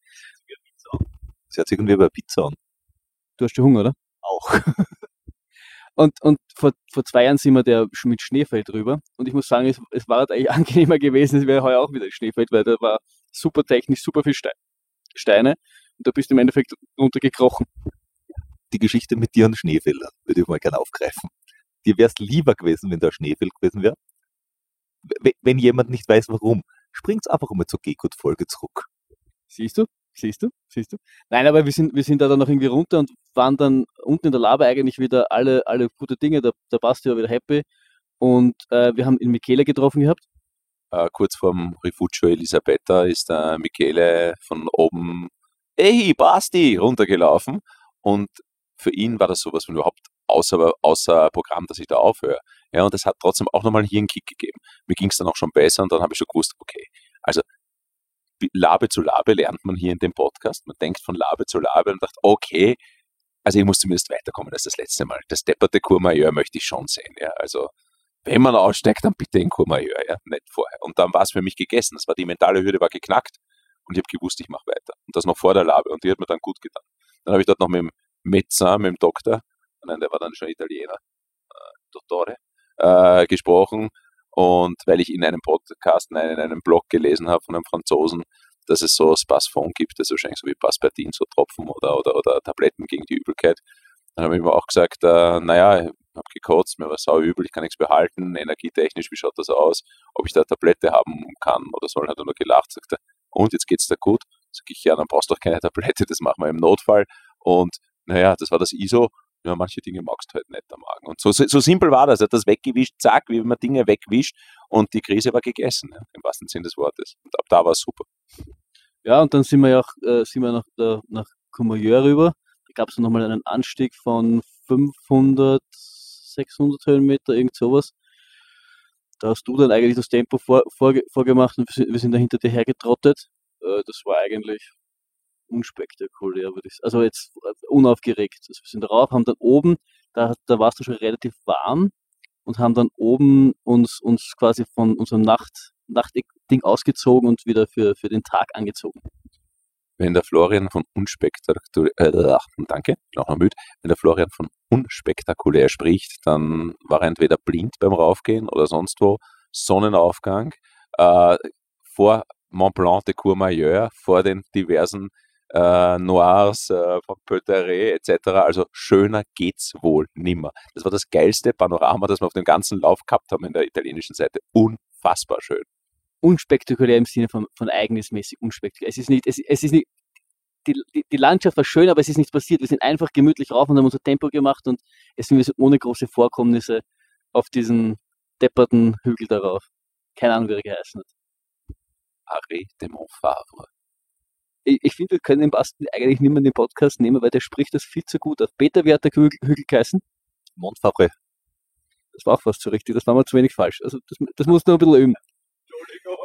Das hört sich irgendwie über Pizza an. Du hast ja Hunger, oder? Auch. und und vor, vor zwei Jahren sind wir der mit Schneefeld drüber. Und ich muss sagen, es, es war halt eigentlich angenehmer gewesen, es wäre heuer auch wieder Schneefeld, weil da war super technisch, super viel Steine. Und da bist du im Endeffekt runtergekrochen die Geschichte mit dir und Schneefeldern würde ich mal gerne aufgreifen. Dir wäre es lieber gewesen, wenn da Schneefeld gewesen wäre. Wenn jemand nicht weiß, warum, springt's einfach mal zur Gekut-Folge zurück. Siehst du? Siehst du? Siehst du? Nein, aber wir sind, wir sind da dann noch irgendwie runter und waren dann unten in der Lava eigentlich wieder alle, alle gute Dinge. Der, der Basti war wieder happy. Und äh, wir haben in Michele getroffen gehabt. Äh, kurz vorm Rifugio Elisabetta ist der Michele von oben, hey Basti, runtergelaufen. Und für ihn war das sowas von überhaupt außer, außer Programm, dass ich da aufhöre. Ja, und das hat trotzdem auch nochmal hier einen Kick gegeben. Mir ging es dann auch schon besser und dann habe ich schon gewusst, okay, also Labe zu Labe lernt man hier in dem Podcast. Man denkt von Labe zu Labe und sagt, okay, also ich muss zumindest weiterkommen als das letzte Mal. Das depperte Courmayeur möchte ich schon sehen, ja. Also wenn man aussteigt, dann bitte in Courmayeur, ja, nicht vorher. Und dann war es für mich gegessen. Das war die mentale Hürde war geknackt und ich habe gewusst, ich mache weiter. Und das noch vor der Labe und die hat mir dann gut getan. Dann habe ich dort noch mit dem Mit dem Doktor, nein, der war dann schon Italiener, äh, Dottore, äh, gesprochen. Und weil ich in einem Podcast, nein, in einem Blog gelesen habe von einem Franzosen, dass es so Spasfon gibt, das ist wahrscheinlich so wie Paspertin, so Tropfen oder, oder, oder Tabletten gegen die Übelkeit. Dann habe ich mir auch gesagt, äh, naja, ich habe gekotzt, mir war sau übel, ich kann nichts behalten, energietechnisch, wie schaut das aus, ob ich da Tablette haben kann oder soll, hat er nur gelacht, sagt er, und jetzt geht's dir gut? Sag ich, ja, dann brauchst du doch keine Tablette, das machen wir im Notfall. Und naja, das war das ISO. Ja, manche Dinge magst du halt nicht am Magen. Und so, so simpel war das. Er hat das weggewischt, zack, wie man Dinge wegwischt und die Krise war gegessen, ja, im wahrsten Sinne des Wortes. Und ab da war es super. Ja, und dann sind wir ja auch äh, sind wir nach, äh, nach Courmayeur rüber. Da gab es nochmal einen Anstieg von 500, 600 Höhenmeter, irgend sowas. Da hast du dann eigentlich das Tempo vor, vor, vorgemacht und wir sind da hinter dir hergetrottet. Äh, das war eigentlich unspektakulär, würde ich sagen. Also jetzt unaufgeregt. Also wir sind darauf, haben dann oben, da, da warst du schon relativ warm und haben dann oben uns, uns quasi von unserem Nacht, Nachtding ausgezogen und wieder für, für den Tag angezogen. Wenn der Florian von unspektakulär, äh, danke, noch mal müde, wenn der Florian von unspektakulär spricht, dann war er entweder blind beim Raufgehen oder sonst wo, Sonnenaufgang, äh, vor Mont Blanc de Courmayeur, vor den diversen äh, Noirs äh, von Pöteré etc. Also schöner geht's wohl nimmer. Das war das geilste Panorama, das wir auf dem ganzen Lauf gehabt haben in der italienischen Seite. Unfassbar schön. Unspektakulär im Sinne von, von ereignismäßig unspektakulär. Es ist nicht, es, es ist nicht, die, die, die, Landschaft war schön, aber es ist nichts passiert. Wir sind einfach gemütlich rauf und haben unser Tempo gemacht und es sind wir ohne große Vorkommnisse auf diesen depperten Hügel darauf. Keine Ahnung, wie er geheißen hat. Arrêt de Montfavre ich, ich finde, wir können den Basti eigentlich nicht mehr in den Podcast nehmen, weil der spricht das viel zu gut auf. Peter, wie hat der Hügel, Hügel geheißen? Montfabre. Das war auch fast so richtig, das war mal zu wenig falsch. Also das, das muss nur ein bisschen üben. Entschuldigung.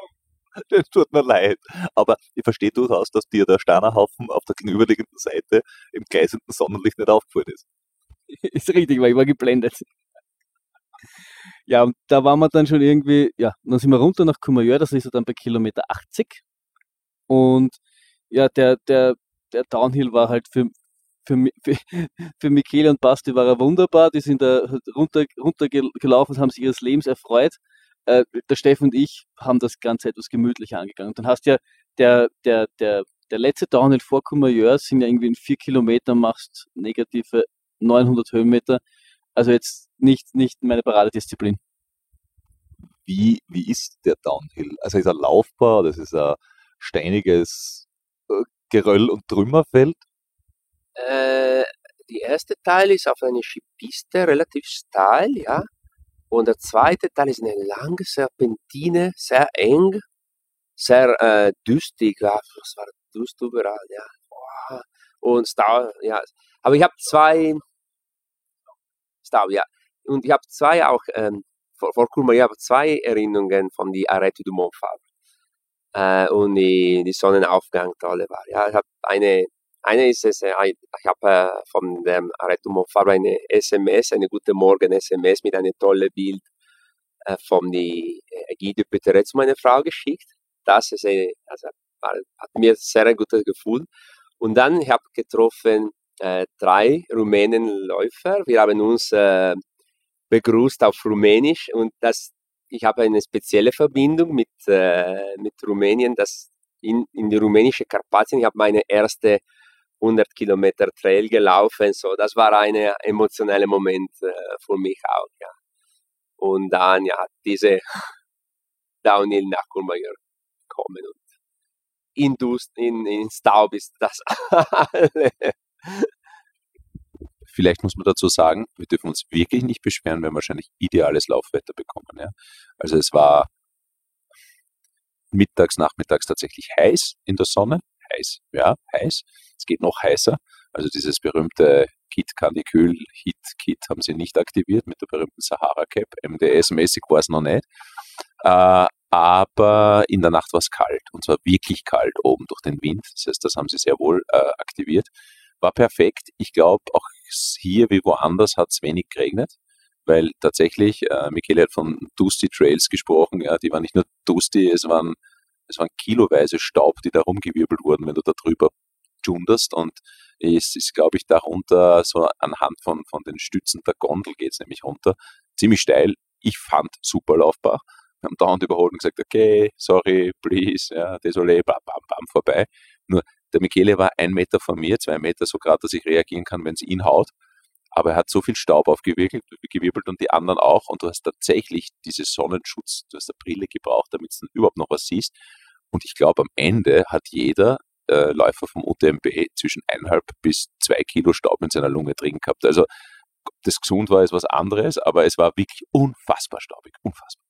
Das tut mir leid. Aber ich verstehe durchaus, dass dir der Sternerhaufen auf der gegenüberliegenden Seite im gleißenden Sonnenlicht nicht aufgefallen ist. ist richtig, weil ich war geblendet. Ja, und da waren wir dann schon irgendwie, ja, dann sind wir runter nach Courmayeur, das ist ja dann bei Kilometer 80. Und ja, der, der, der Downhill war halt für, für, für, Michele und Basti war er wunderbar. Die sind da runter, runtergelaufen und haben sich ihres Lebens erfreut. Äh, der Steffen und ich haben das Ganze etwas gemütlicher angegangen. Dann hast ja der, der, der, der letzte Downhill vor Courmayeur sind ja irgendwie in vier Kilometern machst negative 900 Höhenmeter. Also jetzt nicht, nicht meine Paradedisziplin. Wie, wie ist der Downhill? Also ist er laufbar? Das ist ein steiniges Geröll und Trümmerfeld? Äh, die erste Teil ist auf einer Skipiste relativ steil, ja. Und der zweite Teil ist eine lange Serpentine, sehr eng, sehr äh, düstig, ja, es war düst überall, ja. Und Stau, ja. Aber ich habe zwei, Stau, ja. Und ich habe zwei auch, ähm, vor, vor Courmayeur, zwei Erinnerungen von die Arrête du Montfabre äh, und die, die Sonnenaufgang toll war. Ja, ich habe eine, eine ist es, äh, ich habe äh, von dem Aretumo Fabra eine SMS, eine gute Morgen SMS mit einem tollen Bild äh, von die äh, Guido Peterez zu meiner Frau geschickt. Das ist eine, also, hat mir sehr ein gutes Gefühl. Und dann habe ich getroffen äh, drei Rumänenläufer. Wir haben uns äh, begrüßt auf Rumänisch und das ich habe eine spezielle Verbindung mit, äh, mit Rumänien, das in, in die rumänische Karpatien. Ich habe meine erste 100 Kilometer Trail gelaufen, so das war ein emotionaler Moment äh, für mich auch, ja. Und dann ja diese Downhill nach Courmayeur kommen und in Dust, in, in Staub ist das. Vielleicht muss man dazu sagen, wir dürfen uns wirklich nicht beschweren, wenn wir wahrscheinlich ideales Laufwetter bekommen. Ja? Also es war mittags, nachmittags tatsächlich heiß in der Sonne. Heiß, ja, heiß. Es geht noch heißer. Also dieses berühmte Kit Canicule Heat Kit haben sie nicht aktiviert mit der berühmten Sahara Cap. MDS-mäßig war es noch nicht. Äh, aber in der Nacht war es kalt und zwar wirklich kalt oben durch den Wind. Das heißt, das haben sie sehr wohl äh, aktiviert. war perfekt. Ich glaube, auch hier wie woanders hat es wenig geregnet, weil tatsächlich, äh, Michele hat von Dusty Trails gesprochen, ja, die waren nicht nur Dusty, es waren, es waren kiloweise Staub, die da rumgewirbelt wurden, wenn du da drüber junderst und es ist, glaube ich, darunter, so anhand von, von den Stützen der Gondel geht es nämlich runter, ziemlich steil. Ich fand super laufbar. Wir haben dauernd überholt und gesagt, okay, sorry, please, ja, désolé, bam, bam, bam, vorbei. Nur der Michele war ein Meter vor mir, zwei Meter, so gerade, dass ich reagieren kann, wenn es ihn haut. Aber er hat so viel Staub aufgewirbelt gewirbelt und die anderen auch. Und du hast tatsächlich diese Sonnenschutz, du hast eine Brille gebraucht, damit du überhaupt noch was siehst. Und ich glaube, am Ende hat jeder äh, Läufer vom UTMB zwischen eineinhalb bis zwei Kilo Staub in seiner Lunge drin gehabt. Also, ob das gesund war, ist was anderes, aber es war wirklich unfassbar staubig, unfassbar.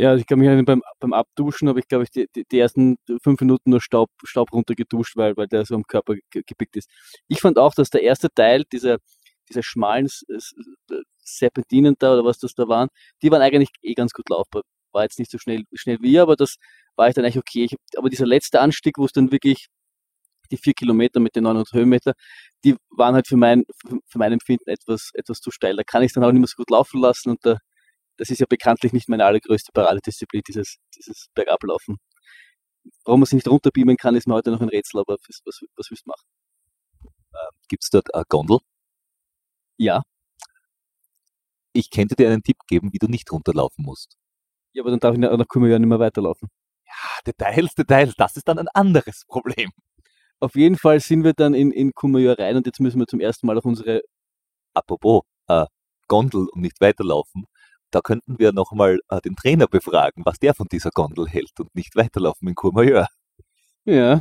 Ja, ich kann mich erinnern, beim, beim Abduschen habe ich, glaube ich, die, die, die, ersten fünf Minuten nur Staub, Staub runtergeduscht, weil, weil der so am Körper gepickt ist. Ich fand auch, dass der erste Teil dieser, dieser schmalen Serpentinen da oder was das da waren, die waren eigentlich eh ganz gut laufbar. War jetzt nicht so schnell, schnell wie, aber das war ich dann eigentlich okay. Ich, aber dieser letzte Anstieg, wo es dann wirklich die vier Kilometer mit den 900 Höhenmeter, die waren halt für mein, für mein Empfinden etwas, etwas zu steil. Da kann ich dann auch nicht mehr so gut laufen lassen und da, das ist ja bekanntlich nicht meine allergrößte Paradedisziplin, dieses, dieses Bergablaufen. Warum man sich nicht runterbeamen kann, ist mir heute noch ein Rätsel, aber was, was, was willst du machen? Ähm, Gibt es dort eine Gondel? Ja. Ich könnte dir einen Tipp geben, wie du nicht runterlaufen musst. Ja, aber dann darf ich nach, nach ja nicht mehr weiterlaufen. Ja, Details, Details, das ist dann ein anderes Problem. Auf jeden Fall sind wir dann in, in Kumajor rein und jetzt müssen wir zum ersten Mal auf unsere. Apropos, äh, Gondel und nicht weiterlaufen. Da könnten wir nochmal äh, den Trainer befragen, was der von dieser Gondel hält und nicht weiterlaufen in Courmayeur. Ja,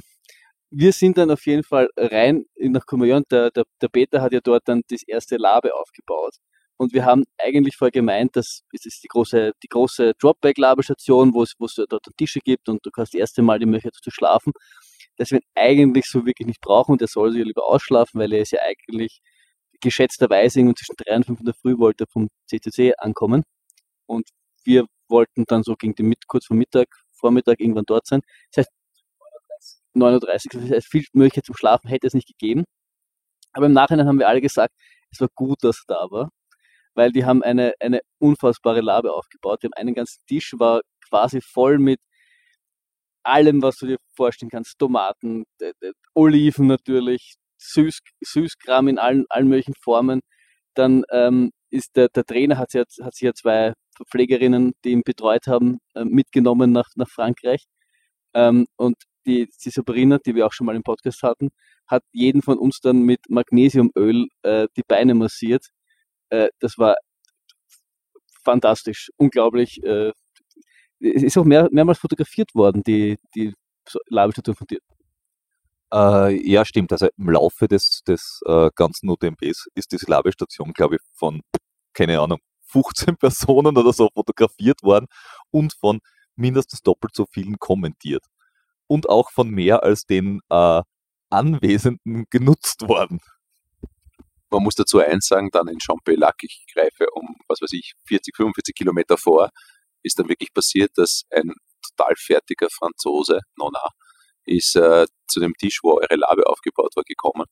wir sind dann auf jeden Fall rein nach Courmayeur und der, der, der Peter hat ja dort dann das erste Labe aufgebaut. Und wir haben eigentlich vorher gemeint, dass es ist die große, die große Dropback-Labestation, wo es, wo es dort Tische gibt und du kannst das erste Mal die Möglichkeit zu schlafen das wir ihn eigentlich so wirklich nicht brauchen und er soll sich lieber ausschlafen, weil er ist ja eigentlich geschätzterweise irgendwo zwischen 3 und 5 in der Früh wollte vom CCC ankommen und wir wollten dann so gegen den, kurz vor Mittag, Vormittag irgendwann dort sein. Das heißt, 39, das heißt, viel Möglichkeit zum Schlafen hätte es nicht gegeben. Aber im Nachhinein haben wir alle gesagt, es war gut, dass er da war, weil die haben eine, eine unfassbare Labe aufgebaut. Die haben einen ganzen Tisch, war quasi voll mit allem, was du dir vorstellen kannst. Tomaten, Oliven natürlich, Süß, Süßkram in allen, allen möglichen Formen. Dann ähm, ist der, der Trainer hat, hat, hat sich ja zwei Pflegerinnen, die ihn betreut haben, äh, mitgenommen nach, nach Frankreich. Ähm, und die, die Sabrina, die wir auch schon mal im Podcast hatten, hat jeden von uns dann mit Magnesiumöl äh, die Beine massiert. Äh, das war fantastisch, unglaublich. Es ist auch mehr, mehrmals fotografiert worden, die, die Labelstatue von dir. Äh, ja, stimmt. Also im Laufe des, des äh, ganzen UTMBs ist diese Labestation, glaube ich, von, keine Ahnung, 15 Personen oder so fotografiert worden und von mindestens doppelt so vielen kommentiert. Und auch von mehr als den äh, Anwesenden genutzt worden. Man muss dazu eins sagen, dann in Champelac, ich greife um, was weiß ich, 40, 45 Kilometer vor, ist dann wirklich passiert, dass ein total fertiger Franzose, Nona, ist äh, zu dem Tisch, wo eure Labe aufgebaut war, gekommen.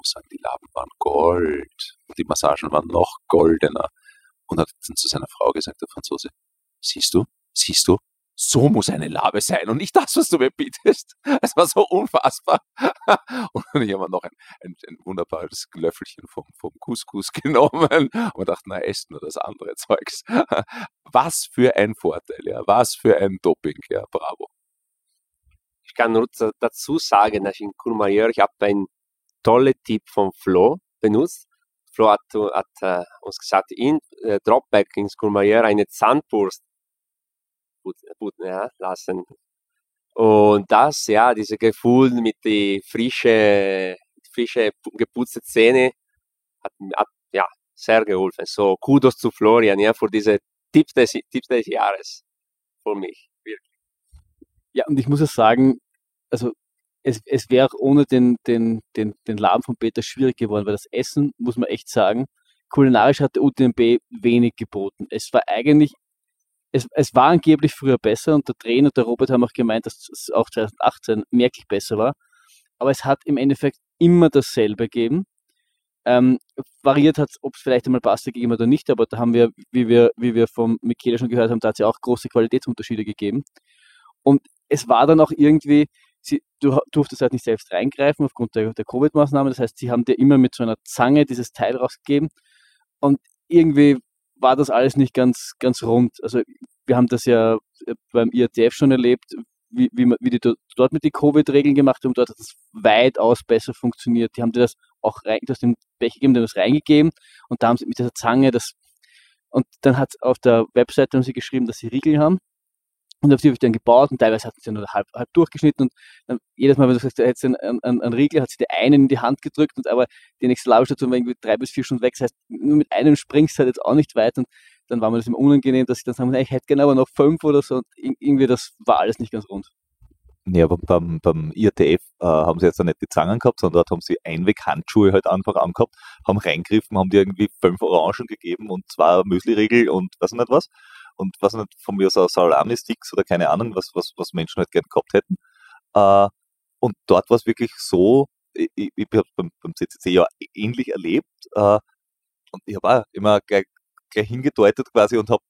Ich muss sagen, die Laben waren Gold. Die Massagen waren noch goldener. Und hat dann zu seiner Frau gesagt, der Franzose, siehst du, siehst du, so muss eine Labe sein und nicht das, was du mir bietest. Es war so unfassbar. Und ich habe noch ein, ein, ein, wunderbares Löffelchen vom, vom Couscous genommen und dachte, na, esst nur das andere Zeugs. Was für ein Vorteil, ja. Was für ein Doping, ja. Bravo. Ich kann nur dazu sagen, dass in Courmayeur, ich habe einen tollen Tipp von Flo benutzt. Flo hat, hat uh, uns gesagt, in uh, Dropback in Courmayeur eine Zahnbürste ja, lassen. Und das, ja, dieses Gefühl mit die frische, frische geputzte Zähne hat, hat ja sehr geholfen. So Kudos zu Florian, ja, für diese Tipps des, Tipps des Jahres. Für mich, wirklich. Ja, und ich muss ja sagen, also es, es wäre ohne den, den, den, den Laden von Peter schwierig geworden, weil das Essen, muss man echt sagen, kulinarisch hat der UTMB wenig geboten. Es war eigentlich es, es war angeblich früher besser und der Trainer und der Robert haben auch gemeint, dass es auch 2018 merklich besser war. Aber es hat im Endeffekt immer dasselbe geben. Ähm, variiert hat, ob es vielleicht einmal Pasta gegeben oder nicht, aber da haben wir, wie wir, wie wir vom Michele schon gehört haben, da hat es ja auch große Qualitätsunterschiede gegeben. Und es war dann auch irgendwie, sie, du durftest halt nicht selbst reingreifen aufgrund der, der Covid-Maßnahmen. Das heißt, sie haben dir immer mit so einer Zange dieses Teil rausgegeben. Und irgendwie war das alles nicht ganz, ganz rund. Also wir haben das ja äh, beim IATF schon erlebt, wie, wie, wie die dort mit den Covid-Regeln gemacht haben. Dort hat das weitaus besser funktioniert. Die haben dir das auch rein, du hast den Becher gegeben, haben das reingegeben und da haben sie mit dieser Zange das und dann hat auf der Webseite haben sie geschrieben, dass sie Riegel haben und auf die habe ich dann gebaut und teilweise hatten sie nur halb, halb durchgeschnitten und dann jedes Mal, wenn du sagst, du hättest einen, einen, einen Riegel, hat sie dir einen in die Hand gedrückt und aber die nächste Labestation war irgendwie drei bis vier Stunden weg. Das heißt, nur mit einem springst du halt jetzt auch nicht weit und dann war mir das immer unangenehm, dass ich dann sagen, ich hätte gerne aber noch fünf oder so und irgendwie das war alles nicht ganz rund. Ja, aber beim, beim IATF äh, haben sie jetzt ja nicht die Zangen gehabt, sondern dort haben sie Einweghandschuhe halt einfach angehabt, haben reingriffen, haben die irgendwie fünf Orangen gegeben und zwei Müsli-Riegel und weiß nicht was und was nicht, von mir so Salami-Sticks oder keine Ahnung, was, was, was Menschen halt gern gehabt hätten. Äh, und dort war es wirklich so, ich, ich, habe beim, beim CCC ja ähnlich erlebt äh, und ich habe auch immer gleich, gleich hingedeutet quasi und habe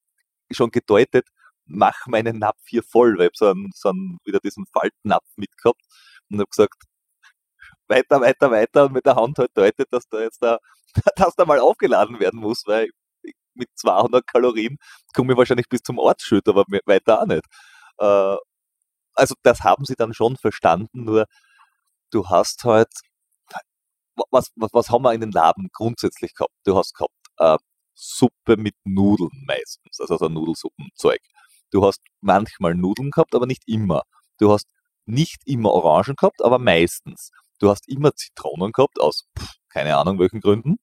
schon gedeutet, mach meinen Napf hier voll, weil ich so einen, so einen, wieder diesen Faltnapf mitgehabt und habe gesagt, weiter, weiter, weiter und mit der Hand halt deutet, dass da jetzt da, dass da mal aufgeladen werden muss, weil mit 200 Kalorien komme ich wahrscheinlich bis zum Ortsschütt, aber weiter auch nicht. Äh, also das haben sie dann schon verstanden, nur du hast halt, was, was, was haben wir in den Laden grundsätzlich gehabt? Du hast gehabt äh, Suppe mit Nudeln meistens, also so Nudelsuppenzeug. Du hast manchmal Nudeln gehabt, aber nicht immer. Du hast nicht immer Orangen gehabt, aber meistens. Du hast immer Zitronen gehabt, aus pff, keine Ahnung welchen Gründen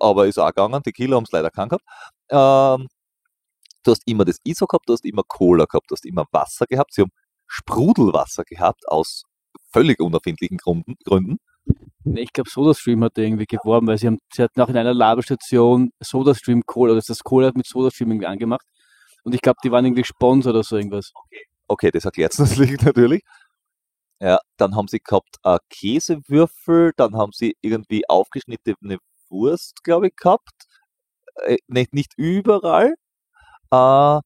aber ist auch gegangen. Tequila haben es leider keinen gehabt. Ähm, du hast immer das ISO gehabt, du hast immer Cola gehabt, du hast immer Wasser gehabt. Sie haben Sprudelwasser gehabt aus völlig unerfindlichen Gründen. Gründen. Ich glaube, SodaStream hat irgendwie geworben, weil sie, haben, sie hatten auch in einer Labestation SodaStream Cola, also das Cola hat mit SodaStream irgendwie angemacht. Und ich glaube, die waren irgendwie Sponsor oder so irgendwas. Okay, okay das erklärt es natürlich. Ja, dann haben sie gehabt äh, Käsewürfel, dann haben sie irgendwie aufgeschnittene Wurst, glaube ich, gehabt. Äh, nicht, nicht überall. Äh,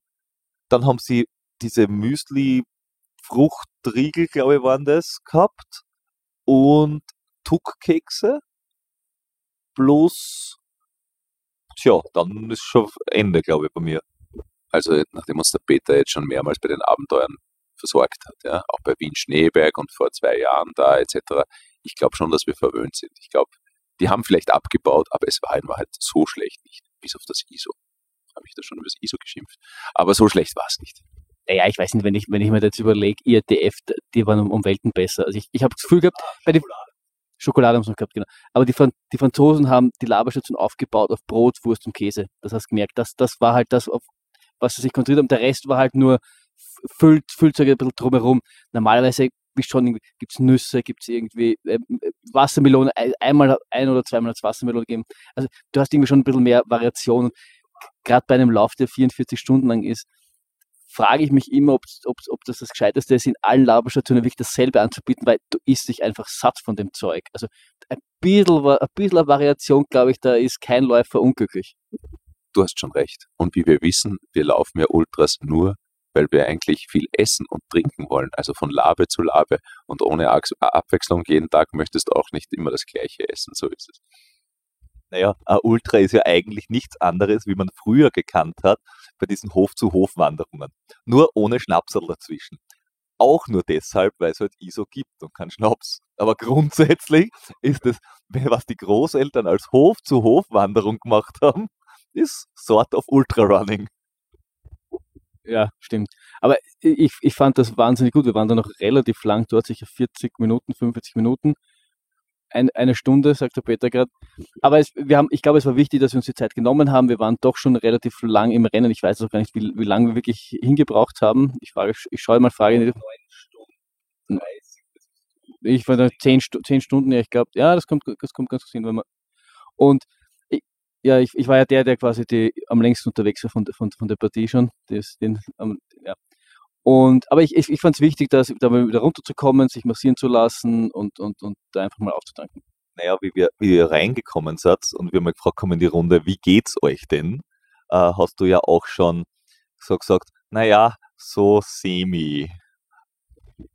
dann haben sie diese Müsli-Fruchtriegel, glaube ich, waren das, gehabt. Und Tuckkekse. Plus, tja, dann ist schon Ende, glaube ich, bei mir. Also, nachdem uns der Peter jetzt schon mehrmals bei den Abenteuern versorgt hat, ja, auch bei Wien Schneeberg und vor zwei Jahren da etc., ich glaube schon, dass wir verwöhnt sind. Ich glaube, die haben vielleicht abgebaut, aber es war in Wahrheit so schlecht nicht, bis auf das ISO. Habe ich da schon über das ISO geschimpft. Aber so schlecht war es nicht. Naja, ich weiß nicht, wenn ich, wenn ich mir jetzt überlege, IRTF, die waren um, um Welten besser. Also ich, ich habe das Gefühl gehabt, bei den Schokolade haben sie noch gehabt, genau. Aber die, die Franzosen haben die Laberstation aufgebaut auf Brot, Wurst und Käse. Das hast du gemerkt. Das, das war halt das, auf was sie sich konzentriert haben. Der Rest war halt nur Füllt, Füllzeug ein bisschen drumherum. Normalerweise wie schon, gibt es Nüsse, gibt es irgendwie äh, Wassermelone, einmal ein oder zweimal als Wassermelone geben. Also du hast irgendwie schon ein bisschen mehr Variation. Gerade bei einem Lauf, der 44 Stunden lang ist, frage ich mich immer, ob, ob, ob das das Gescheiteste ist, in allen Laberstationen wirklich dasselbe anzubieten, weil du isst dich einfach satt von dem Zeug. Also ein bisschen, ein bisschen Variation, glaube ich, da ist kein Läufer unglücklich. Du hast schon recht. Und wie wir wissen, wir laufen ja Ultras nur weil wir eigentlich viel essen und trinken wollen, also von Labe zu Labe. Und ohne Abwechslung jeden Tag möchtest du auch nicht immer das gleiche essen, so ist es. Naja, ein Ultra ist ja eigentlich nichts anderes, wie man früher gekannt hat bei diesen Hof-zu-Hof-Wanderungen. Nur ohne Schnapsel dazwischen. Auch nur deshalb, weil es halt ISO gibt und kein Schnaps. Aber grundsätzlich ist es, was die Großeltern als Hof-zu-Hof-Wanderung gemacht haben, ist Sort of Ultra-Running. Ja, stimmt. Aber ich, ich fand das wahnsinnig gut. Wir waren da noch relativ lang dort, sicher 40 Minuten, 45 Minuten. Ein, eine Stunde, sagt der Peter gerade. Aber es, wir haben, ich glaube, es war wichtig, dass wir uns die Zeit genommen haben. Wir waren doch schon relativ lang im Rennen. Ich weiß auch gar nicht, wie, wie lange wir wirklich hingebraucht haben. Ich frage, ich schaue mal Frage. Ich war da zehn, zehn Stunden, ja, ich glaube, ja, das kommt, das kommt ganz gut hin, wenn man. Und ja, ich, ich war ja der, der quasi die, am längsten unterwegs war von, von, von der Partie schon. Das, den, um, ja. Und, aber ich, ich, ich fand es wichtig, dass, da wieder runterzukommen, sich massieren zu lassen und, und, und da einfach mal aufzutanken. Naja, wie wir, wie ihr reingekommen seid und wir mal gefragt haben in die Runde, wie geht's euch denn? Äh, hast du ja auch schon so gesagt, naja, so semi.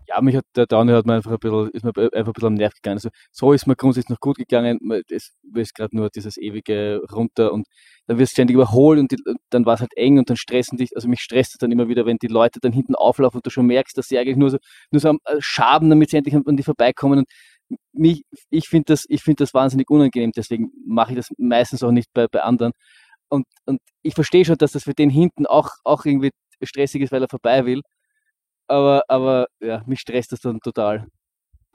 Ja, mich hat der Downy hat mir einfach ein bisschen, ist mir einfach ein bisschen am Nerv gegangen. Also, so ist mir grundsätzlich noch gut gegangen. Es ist gerade nur dieses ewige runter und dann wirst du ständig überholt und, die, und dann war es halt eng und dann stressen dich, also mich stresst es dann immer wieder, wenn die Leute dann hinten auflaufen und du schon merkst, dass sie eigentlich nur so, nur so am äh, Schaben, damit sie endlich an, an die vorbeikommen und mich, ich finde das, ich finde das wahnsinnig unangenehm, deswegen mache ich das meistens auch nicht bei, bei anderen. Und, und ich verstehe schon, dass das für den hinten auch, auch irgendwie stressig ist, weil er vorbei will. Aber, aber ja, mich stresst das dann total.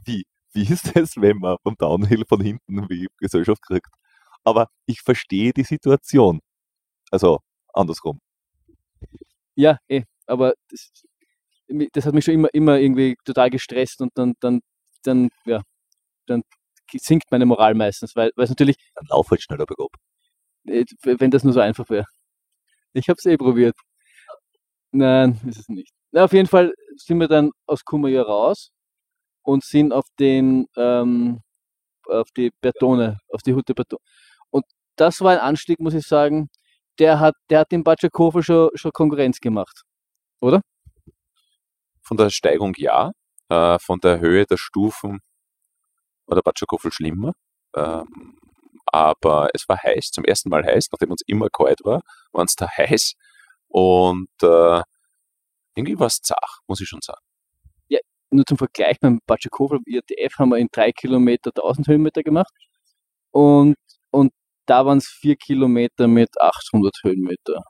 Wie, wie ist es, wenn man vom Downhill von hinten wie Gesellschaft kriegt? Aber ich verstehe die Situation. Also andersrum. Ja, eh, aber das, das hat mich schon immer, immer irgendwie total gestresst und dann, dann, dann, ja, dann sinkt meine Moral meistens, weil es natürlich. Dann lauf halt schneller bergab. Äh, wenn das nur so einfach wäre. Ich habe es eh probiert. Nein, ist es nicht. Na, auf jeden Fall sind wir dann aus Kumaya raus und sind auf den ähm, auf die Bertone, auf die Hütte Bertone. Und das war ein Anstieg, muss ich sagen, der hat, der hat dem Batschakofel schon, schon Konkurrenz gemacht. Oder? Von der Steigung ja, äh, von der Höhe der Stufen war der Batschakofel schlimmer. Ähm, aber es war heiß, zum ersten Mal heiß, nachdem uns immer kalt war, war es da heiß und äh, irgendwie war es zach, muss ich schon sagen. Ja, nur zum Vergleich, beim Batschakofel IRTF haben wir in drei Kilometer 1000 Höhenmeter gemacht und, und da waren es vier Kilometer mit 800 Höhenmeter.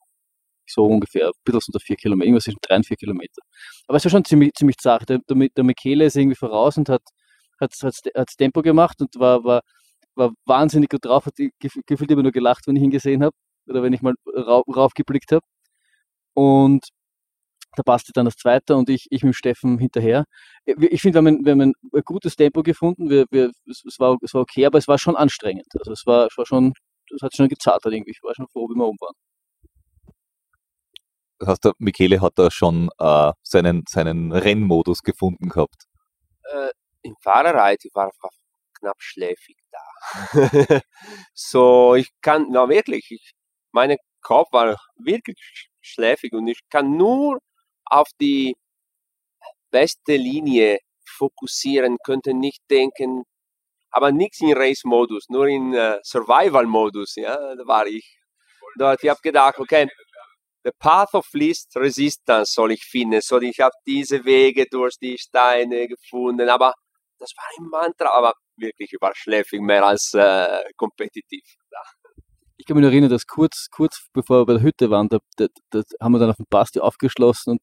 So ungefähr, ein bisschen unter vier Kilometer, irgendwas zwischen drei und vier Kilometer. Aber es war schon ziemlich, ziemlich zart. Der, der, der Michele ist irgendwie voraus und hat, hat, hat, hat Tempo gemacht und war, war war wahnsinnig gut drauf, hat gefühlt immer nur gelacht, wenn ich ihn gesehen habe oder wenn ich mal rauf, raufgeblickt habe. Und da passte dann das zweite und ich, ich mit dem Steffen hinterher. Ich finde, wir, haben, wir haben ein gutes Tempo gefunden. Wir, wir, es, war, es war okay, aber es war schon anstrengend. Also es war, es war schon, es hat schon gezahlt irgendwie. Ich war schon froh, wie wir oben waren. Das heißt, der Michele hat da schon äh, seinen, seinen Rennmodus gefunden gehabt. Äh, Im Fahrerreit, ich war knapp schläfig da. so, ich kann, na wirklich, ich, mein Kopf war wirklich schläfig und ich kann nur auf die beste Linie fokussieren, könnte nicht denken, aber nichts in Race-Modus, nur in uh, Survival-Modus, ja, da war ich dort. Ich habe gedacht, okay, the path of least resistance soll ich finden, soll ich habe diese Wege durch die Steine gefunden, aber das war ein Mantra, aber wirklich überschläfig, mehr als äh, kompetitiv. Ich kann mich erinnern, dass kurz, kurz bevor wir bei der Hütte waren, da, da, da haben wir dann auf dem Basti aufgeschlossen und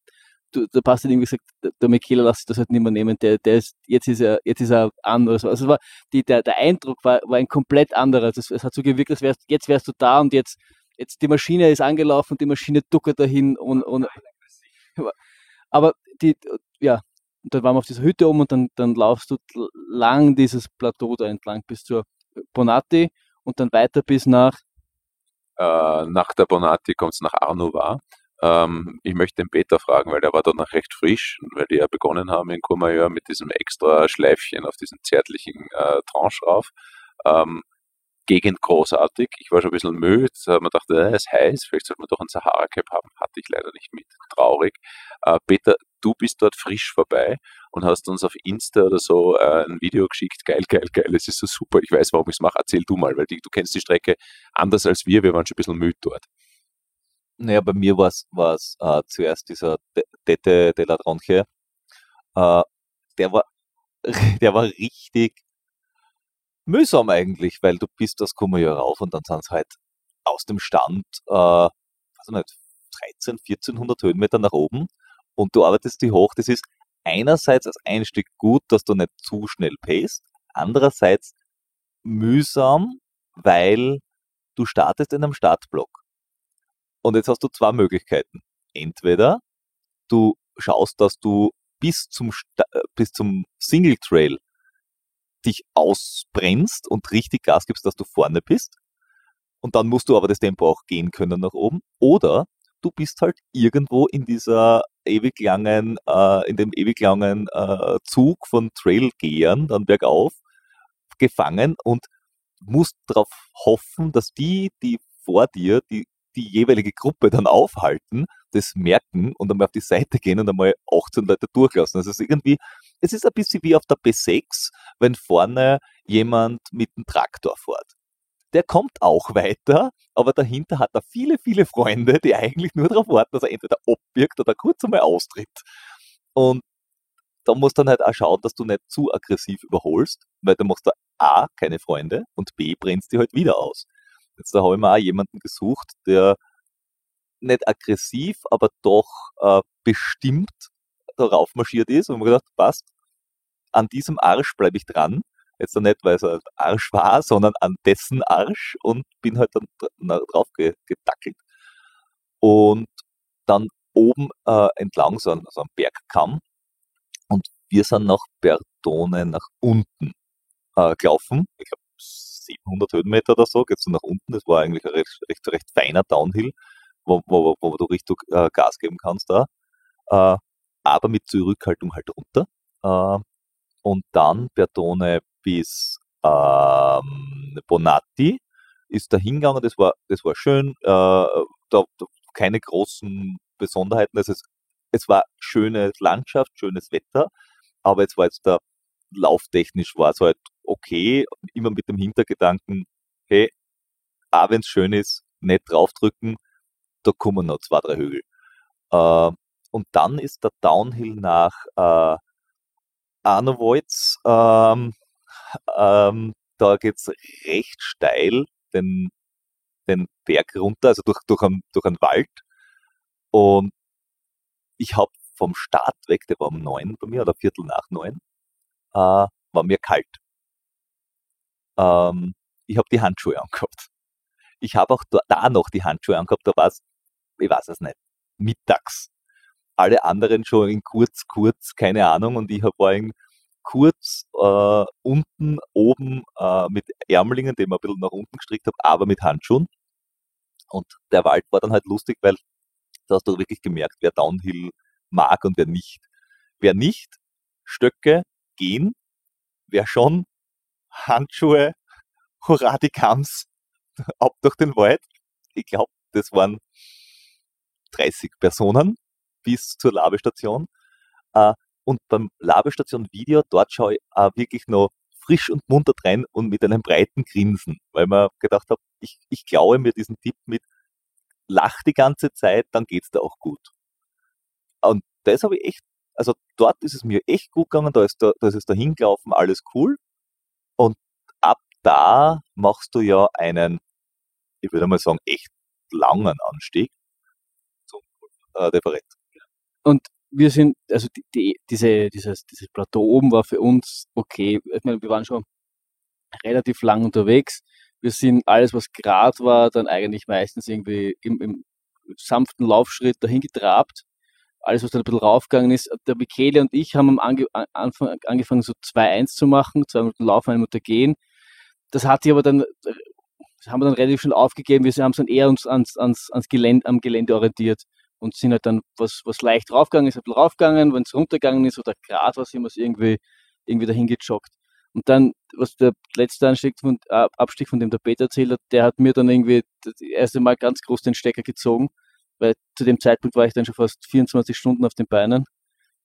du, der Basti hat irgendwie gesagt, der, Michaela lass sich das halt nicht mehr nehmen, der, der ist, jetzt ist er, jetzt ist er anders. Also war, die, der, der Eindruck war, war ein komplett anderer. Es, es hat so gewirkt, als wärst, jetzt wärst du da und jetzt, jetzt die Maschine ist angelaufen, die Maschine duckert dahin und, und aber die, ja, und dann waren wir auf dieser Hütte oben und dann, dann laufst du lang dieses Plateau da entlang bis zur Bonatti und dann weiter bis nach. Äh, nach der Bonatti kommt es nach Arnova. Ähm, ich möchte den Peter fragen, weil der war dort noch recht frisch, weil die ja begonnen haben in Courmayeur mit diesem extra Schleifchen auf diesen zärtlichen äh, Tranche rauf. Ähm, Gegend großartig. Ich war schon ein bisschen müde, da hat man gedacht, äh, es ist heiß, vielleicht sollte man doch ein Sahara-Cap haben. Hatte ich leider nicht mit. Traurig. Äh, Peter, du bist dort frisch vorbei und hast uns auf Insta oder so äh, ein Video geschickt. Geil, geil, geil, es ist so super. Ich weiß, warum ich es mache. Erzähl du mal, weil die, du kennst die Strecke anders als wir. Wir waren schon ein bisschen müde dort. Naja, bei mir war es äh, zuerst dieser Tete de la Tronche. Äh, der war der war richtig mühsam eigentlich, weil du bist das Courmayeur rauf und dann sind es halt aus dem Stand, äh, weiß nicht, 13, 1400 Höhenmeter nach oben und du arbeitest die hoch. Das ist einerseits als Einstieg gut, dass du nicht zu schnell paced, andererseits mühsam, weil du startest in einem Startblock. Und jetzt hast du zwei Möglichkeiten. Entweder du schaust, dass du bis zum, äh, bis zum Single Trail dich ausbrennst und richtig Gas gibst, dass du vorne bist. Und dann musst du aber das Tempo auch gehen können nach oben. Oder du bist halt irgendwo in dieser ewig langen, äh, in dem ewig langen äh, Zug von Trailgehern dann bergauf gefangen und musst darauf hoffen, dass die, die vor dir, die, die jeweilige Gruppe dann aufhalten, das merken und einmal auf die Seite gehen und einmal 18 Leute durchlassen. Also es ist irgendwie, es ist ein bisschen wie auf der B6, wenn vorne jemand mit dem Traktor fährt. Der kommt auch weiter, aber dahinter hat er viele, viele Freunde, die eigentlich nur darauf warten, dass er entweder abwirkt oder kurz einmal austritt. Und da musst du dann halt auch schauen, dass du nicht zu aggressiv überholst, weil du machst da A, keine Freunde und B, brennst die halt wieder aus. Jetzt habe ich mir auch jemanden gesucht, der nicht aggressiv, aber doch äh, bestimmt darauf marschiert ist und mir gedacht, passt, an diesem Arsch bleibe ich dran. Jetzt nicht, weil es ein Arsch war, sondern an dessen Arsch und bin halt dann drauf gedackelt. Und dann oben äh, entlang so ein, so ein Bergkamm und wir sind nach Bertone nach unten äh, gelaufen. Ich glaube 700 Höhenmeter oder so, geht's so nach unten. Das war eigentlich ein recht, recht, recht feiner Downhill, wo, wo, wo du richtig äh, Gas geben kannst da. Äh, aber mit Zurückhaltung halt runter. Äh, und dann Bertone bis ähm, Bonatti ist da hingegangen, das war, das war schön, äh, da, da, keine großen Besonderheiten, also es, es war schöne Landschaft, schönes Wetter, aber jetzt war jetzt der lauftechnisch war es halt okay, immer mit dem Hintergedanken, hey, auch wenn es schön ist, nicht draufdrücken, da kommen noch zwei, drei Hügel. Äh, und dann ist der Downhill nach äh, Arnowitz, ähm, ähm, da geht's recht steil den, den Berg runter, also durch, durch, einen, durch einen Wald. Und ich habe vom Start weg, der war um neun bei mir oder Viertel nach neun, äh, war mir kalt. Ähm, ich habe die Handschuhe angehabt. Ich habe auch da, noch die Handschuhe angehabt, da war es, ich weiß es nicht, mittags. Alle anderen schon in kurz, kurz, keine Ahnung, und ich war in kurz äh, unten, oben äh, mit Ärmelingen, die man ein bisschen nach unten gestrickt habe, aber mit Handschuhen. Und der Wald war dann halt lustig, weil da hast du wirklich gemerkt, wer Downhill mag und wer nicht. Wer nicht, Stöcke, gehen, wer schon, Handschuhe, hurra die Kams, ab durch den Wald. Ich glaube, das waren 30 Personen bis zur Labestation. Äh, und beim Labestation Video, dort schaue ich äh, wirklich noch frisch und munter rein und mit einem breiten Grinsen, weil man gedacht habe, ich, ich glaube mir diesen Tipp mit, lach die ganze Zeit, dann geht's dir auch gut. Und das habe ich echt, also dort ist es mir echt gut gegangen, da ist, da, da ist es da hingelaufen, alles cool. Und ab da machst du ja einen, ich würde mal sagen, echt langen Anstieg zum äh, Deferent. Und wir sind, also die, die, diese, dieses, dieses Plateau oben war für uns okay. Ich meine, wir waren schon relativ lang unterwegs. Wir sind alles, was Grad war, dann eigentlich meistens irgendwie im, im sanften Laufschritt dahin getrabt. Alles, was dann ein bisschen raufgegangen ist. Der Michele und ich haben am Ange Anfang angefangen, so 2-1 zu machen, zwei Minuten laufen, eine Minute gehen. Das hat sich aber dann, haben wir dann relativ schnell aufgegeben. Wir haben es dann eher uns ans, ans, ans Gelände, am Gelände orientiert und sind halt dann, was, was leicht raufgegangen ist, ein bisschen raufgegangen, wenn es runtergegangen ist oder gerade was, wir irgendwie, irgendwie dahin gejoggt. Und dann, was der letzte Anstieg von, äh, Abstieg, von dem der Peter erzählt hat, der hat mir dann irgendwie das erste Mal ganz groß den Stecker gezogen, weil zu dem Zeitpunkt war ich dann schon fast 24 Stunden auf den Beinen.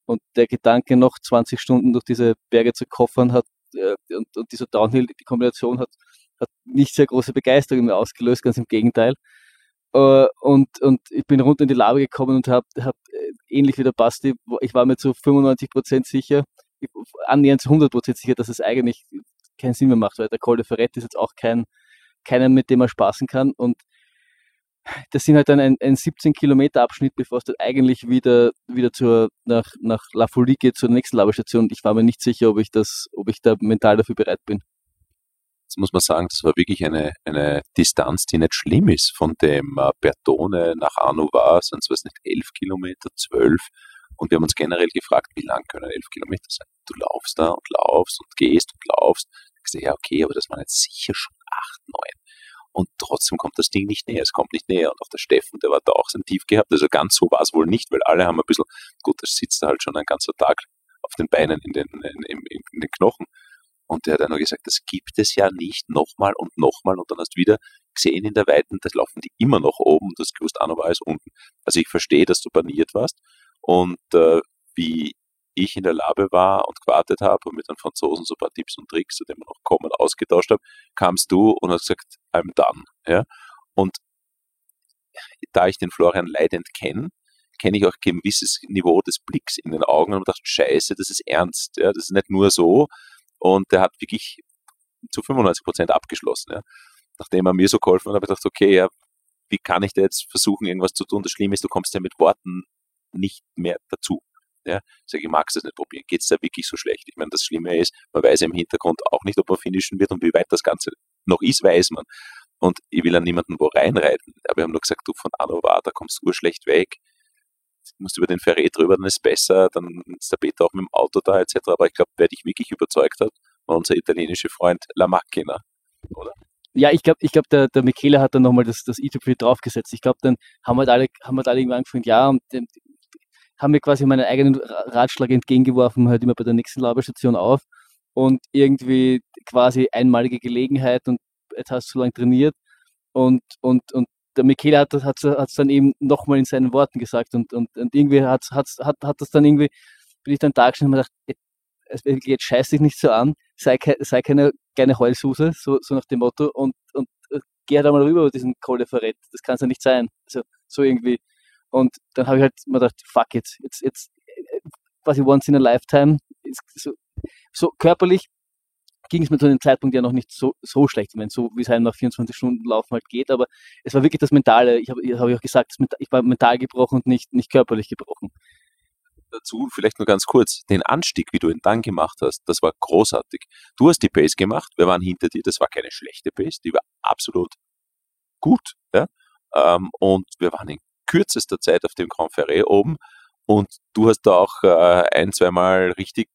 Und der Gedanke, noch 20 Stunden durch diese Berge zu koffern, hat, äh, und, und dieser Downhill, die Kombination hat, hat nicht sehr große Begeisterung mehr ausgelöst, ganz im Gegenteil. Äh, und, und ich bin runter in die Labe gekommen und habe hab, äh, ähnlich wie der Basti, ich war mir zu 95% sicher, annähernd zu 100% sicher, dass es eigentlich keinen Sinn mehr macht, weil der Col de Ferret ist jetzt auch kein, keiner, mit dem man spaßen kann. Und das sind halt dann ein, ein 17 Kilometer Abschnitt, bevor es dann eigentlich wieder, wieder zur, nach, nach La Folie geht, zur nächsten Labestation. Ich war mir nicht sicher, ob ich das, ob ich da mental dafür bereit bin. Muss man sagen, das war wirklich eine, eine Distanz, die nicht schlimm ist. Von dem äh, Bertone nach Anova sind es, weiß nicht, elf Kilometer, zwölf. Und wir haben uns generell gefragt, wie lang können elf Kilometer sein? Du laufst da und laufst und gehst und laufst. Ich sage, ja, okay, aber das waren jetzt sicher schon acht, neun. und trotzdem kommt das Ding nicht näher, es kommt nicht näher. Und auch der Steffen, der war da auch sein Tief gehabt, also ganz so war es wohl nicht, weil alle haben ein bisschen, gut, das sitzt halt schon ein ganzer Tag auf den Beinen, in den, in, in, in den Knochen. Und der hat dann noch gesagt, das gibt es ja nicht nochmal und nochmal und dann hast du wieder gesehen in der Weiten, das laufen die immer noch oben, das gewusst auch noch als unten. Also ich verstehe, dass du paniert warst und äh, wie ich in der Labe war und gewartet habe und mit den Franzosen so ein paar Tipps und Tricks, zu denen wir noch kommen, ausgetauscht habe, kamst du und hast gesagt, I'm done. Ja? Und da ich den Florian leidend kenne, kenne ich auch ein gewisses Niveau des Blicks in den Augen und dachte, scheiße, das ist ernst. Ja? Das ist nicht nur so. Und der hat wirklich zu 95 Prozent abgeschlossen. Ja? Nachdem er mir so geholfen hat, habe ich gedacht, okay, ja, wie kann ich da jetzt versuchen, irgendwas zu tun? Das Schlimme ist, du kommst ja mit Worten nicht mehr dazu. Ja, ich sage, ich mag es nicht probieren. Geht es da wirklich so schlecht? Ich meine, das Schlimme ist, man weiß im Hintergrund auch nicht, ob man finishen wird und wie weit das Ganze noch ist, weiß man. Und ich will an niemanden wo reinreiten. Aber wir haben nur gesagt, du von Anova, da kommst du urschlecht weg. Du musst über den Ferret drüber, dann ist es besser, dann ist der Peter auch mit dem Auto da, etc. Aber ich glaube, wer dich wirklich überzeugt hat, war unser italienischer Freund La Macchina, oder? Ja, ich glaube, ich glaub, der, der Michele hat dann nochmal das, das E-Tupri draufgesetzt. Ich glaube, dann haben halt alle, haben halt alle irgendwann angefangen, ja, und haben mir quasi meinen eigenen Ratschlag entgegengeworfen, halt immer bei der nächsten Labestation auf und irgendwie quasi einmalige Gelegenheit und jetzt hast du so lange trainiert und, und, und der Michele hat es hat, hat dann eben nochmal in seinen Worten gesagt und, und, und irgendwie hat, hat, hat, hat das dann irgendwie, bin ich dann da und gedacht, jetzt, scheiß dich nicht so an, sei, sei keine kleine Heulsuse, so, so nach dem Motto und, und äh, geh halt einmal rüber über diesen Kohleverrät, das kann es ja nicht sein. Also so irgendwie, und dann habe ich halt mir gedacht, fuck it, jetzt, jetzt quasi once in a lifetime. So, so körperlich ging es mir zu dem Zeitpunkt ja noch nicht so, so schlecht. Meine, so wie es einem nach 24 Stunden Laufen halt geht, aber es war wirklich das Mentale. Ich habe hab ich auch gesagt, ich war mental gebrochen und nicht, nicht körperlich gebrochen. Dazu vielleicht nur ganz kurz, den Anstieg, wie du ihn dann gemacht hast, das war großartig. Du hast die Pace gemacht, wir waren hinter dir, das war keine schlechte Pace, die war absolut gut. Ja? Ähm, und wir waren in kürzester Zeit auf dem Grand Ferré oben und du hast da auch äh, ein, zweimal richtig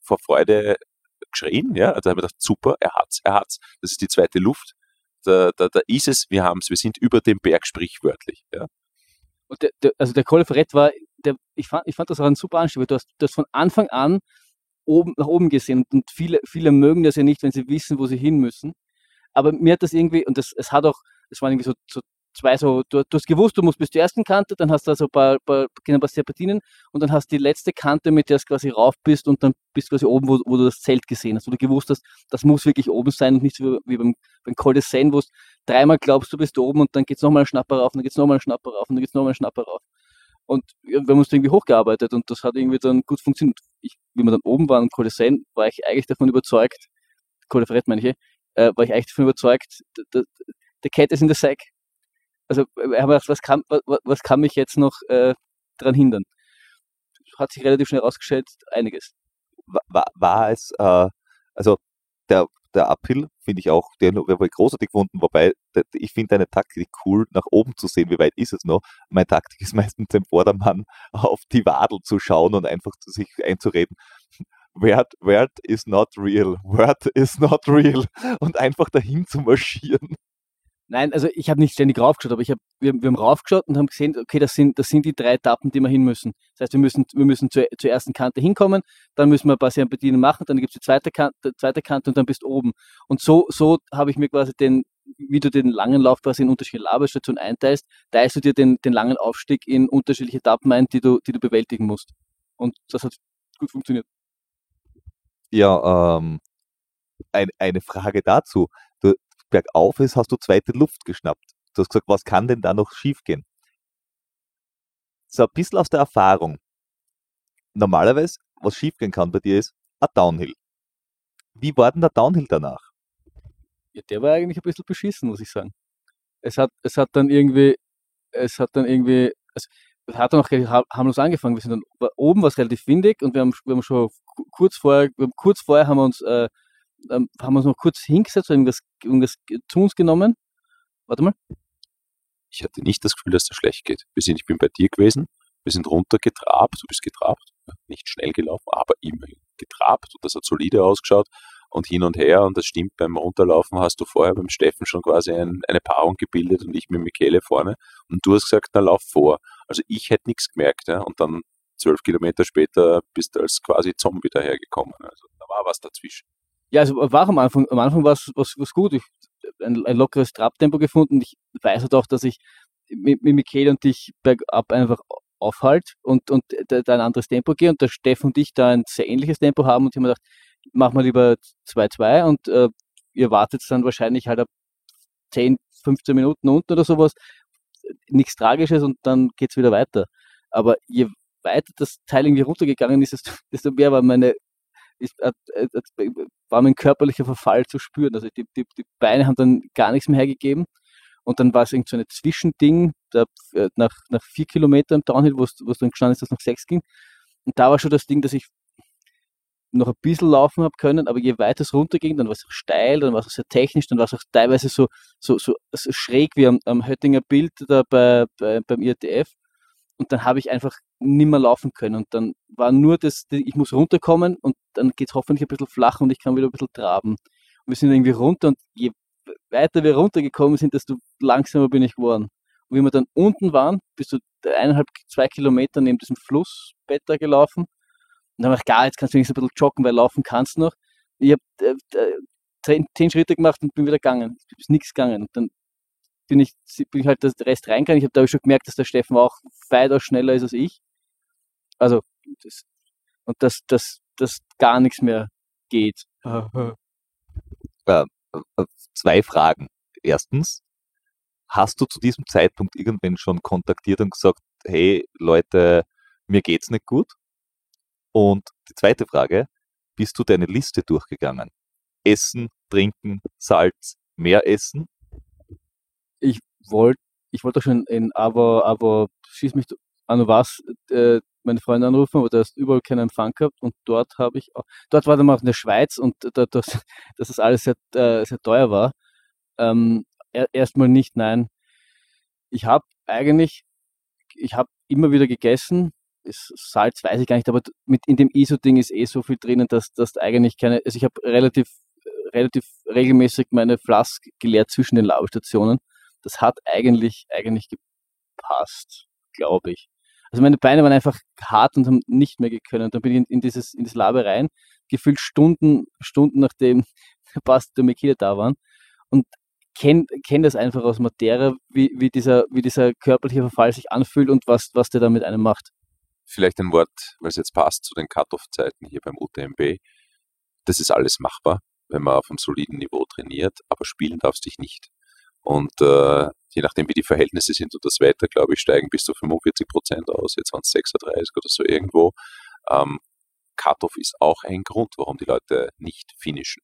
vor Freude geschrien, ja, also habe ich gedacht, super, er hat's, er hat's, das ist die zweite Luft, da, da, da ist es, wir haben es, wir sind über dem Berg sprichwörtlich, ja. Und der, der, also der Col Ferret war, der, ich, fand, ich fand das auch ein super Anstieg, du hast, du hast von Anfang an oben, nach oben gesehen und viele, viele mögen das ja nicht, wenn sie wissen, wo sie hin müssen, aber mir hat das irgendwie, und das, es hat auch, es waren irgendwie so, so zwei so, du, du, hast gewusst, du musst bis zur ersten Kante, dann hast du also ein paar, paar, ein paar Serpentinen und dann hast du die letzte Kante, mit der du quasi rauf bist und dann bist du quasi oben, wo, wo, du das Zelt gesehen hast, wo du gewusst hast, das muss wirklich oben sein und nicht so wie beim, beim Col de Seine, wo du dreimal glaubst, du bist oben und dann geht es nochmal ein Schnapper rauf, und dann geht es nochmal ein Schnapper rauf und dann geht es nochmal ein Schnapper rauf. Und wir haben uns irgendwie hochgearbeitet und das hat irgendwie dann gut funktioniert. Ich, wie wir dann oben waren, Col de Seine, war ich eigentlich davon überzeugt, Col de Ferret meine ich, äh, war ich eigentlich davon überzeugt, the cat is in the sack also äh, aber was kann, was, was kann mich jetzt noch äh, daran hindern? Hat sich relativ schnell herausgestellt, einiges. War, war es, äh, also der, der Uphill finde ich auch, der habe ich großartig gefunden, wobei der, ich finde deine Taktik cool, nach oben zu sehen, wie weit ist es noch. Meine Taktik ist meistens dem Vordermann auf die Wadel zu schauen und einfach zu sich einzureden. Wert, Wert is not real, Wert is not real und einfach dahin zu marschieren. Nein, also ich habe nicht ständig raufgeschaut, aber ich hab, wir, wir haben raufgeschaut und haben gesehen, okay, das sind, das sind die drei Etappen, die wir hin müssen. Das heißt, wir müssen, wir müssen zur, zur ersten Kante hinkommen, dann müssen wir ein paar Serpentinen machen, dann gibt es die zweite Kante, zweite Kante und dann bist du oben. Und so, so habe ich mir quasi den, wie du den langen Lauf quasi in unterschiedliche Labestationen einteilst, teilst du dir den, den langen Aufstieg in unterschiedliche Etappen ein, die du, die du bewältigen musst. Und das hat gut funktioniert. Ja, ähm, ein, eine Frage dazu bergauf ist, hast du zweite Luft geschnappt. Du hast gesagt, was kann denn da noch schiefgehen? So ein bisschen aus der Erfahrung. Normalerweise, was schiefgehen kann bei dir ist, ein Downhill. Wie war denn der Downhill danach? Ja, der war eigentlich ein bisschen beschissen, muss ich sagen. Es hat, es hat dann irgendwie, es hat dann irgendwie, also, es hat dann auch harmlos angefangen. Wir sind dann oben war es relativ windig und wir haben, wir haben schon kurz vorher, kurz vorher haben wir uns äh, ähm, haben wir uns noch kurz hingesetzt, irgendwas, irgendwas zu uns genommen. Warte mal. Ich hatte nicht das Gefühl, dass das schlecht geht. Wir sind, ich bin bei dir gewesen, wir sind runtergetrabt, du bist getrabt, nicht schnell gelaufen, aber immerhin getrabt und das hat solide ausgeschaut. und hin und her und das stimmt, beim Runterlaufen hast du vorher beim Steffen schon quasi ein, eine Paarung gebildet und ich mit Michele vorne und du hast gesagt, na lauf vor. Also ich hätte nichts gemerkt ja, und dann zwölf Kilometer später bist du als quasi Zombie dahergekommen. Also da war was dazwischen. Ja, also war am Anfang, am Anfang war es was, gut. Ich ein, ein lockeres Trabtempo gefunden. Ich weiß halt auch, dass ich mit, mit Michele und dich bergab einfach aufhalt und, und da, ein anderes Tempo gehe und der Steff und ich da ein sehr ähnliches Tempo haben und ich habe mir gedacht, machen wir lieber 2-2 und äh, ihr wartet dann wahrscheinlich halt ab 10, 15 Minuten unten oder sowas. Nichts Tragisches und dann geht es wieder weiter. Aber je weiter das Teil irgendwie runtergegangen ist, desto mehr war meine ist, äh, äh, war mein körperlicher Verfall zu spüren. Also die, die, die Beine haben dann gar nichts mehr hergegeben. Und dann war es irgendwie so ein Zwischending, da, äh, nach, nach vier Kilometern Downhill, wo es dann gestanden ist, dass es noch sechs ging. Und da war schon das Ding, dass ich noch ein bisschen laufen habe können, aber je weiter es runterging, dann war es auch steil, dann war es auch sehr technisch, dann war es auch teilweise so, so, so, so schräg wie am, am Höttinger Bild da bei, bei, beim IRTF. Und dann habe ich einfach nimmer laufen können. Und dann war nur das, ich muss runterkommen und dann geht es hoffentlich ein bisschen flach und ich kann wieder ein bisschen traben. Und wir sind irgendwie runter und je weiter wir runtergekommen sind, desto langsamer bin ich geworden. Und wie wir dann unten waren, bist du eineinhalb, zwei Kilometer neben diesem Flussbett da gelaufen. Und dann habe ich gedacht, jetzt kannst du wenigstens ein bisschen joggen, weil laufen kannst du noch. Ich habe äh, zehn, zehn, Schritte gemacht und bin wieder gegangen. Es ist nichts gegangen. Und dann bin ich, bin ich halt das Rest reingegangen. Ich habe da schon gemerkt, dass der Steffen auch weitaus schneller ist als ich. Also, das, und dass das, das gar nichts mehr geht. Äh, äh, zwei Fragen. Erstens, hast du zu diesem Zeitpunkt irgendwann schon kontaktiert und gesagt, hey Leute, mir geht's nicht gut? Und die zweite Frage, bist du deine Liste durchgegangen? Essen, trinken, Salz, mehr essen? Ich wollte ich wollte schon in aber aber schieß mich an was äh, meine Freunde anrufen, aber da ist überall keinen Empfang gehabt und dort habe ich auch, dort war dann mal in der Schweiz und da, das, dass das alles sehr, äh, sehr teuer war. Ähm, erstmal nicht, nein. Ich habe eigentlich, ich habe immer wieder gegessen. Salz weiß ich gar nicht, aber mit in dem ISO-Ding ist eh so viel drinnen, dass das eigentlich keine, also ich habe relativ, relativ regelmäßig meine Flask geleert zwischen den Labestationen das hat eigentlich, eigentlich gepasst, glaube ich. Also meine Beine waren einfach hart und haben nicht mehr gekönnen. Dann bin ich in, in dieses, in das Laber rein, gefühlt Stunden, Stunden nachdem Basti und Mikila da waren und kenne kenn das einfach aus Matera, wie, wie, dieser, wie dieser körperliche Verfall sich anfühlt und was, was der da mit einem macht. Vielleicht ein Wort, weil es jetzt passt zu den Cut-Off-Zeiten hier beim UTMB. Das ist alles machbar, wenn man auf einem soliden Niveau trainiert, aber spielen darfst dich nicht. Und äh, je nachdem, wie die Verhältnisse sind und das Wetter, glaube ich, steigen bis zu 45 Prozent aus. Jetzt waren es 36 oder so irgendwo. Ähm, Cut-off ist auch ein Grund, warum die Leute nicht finishen.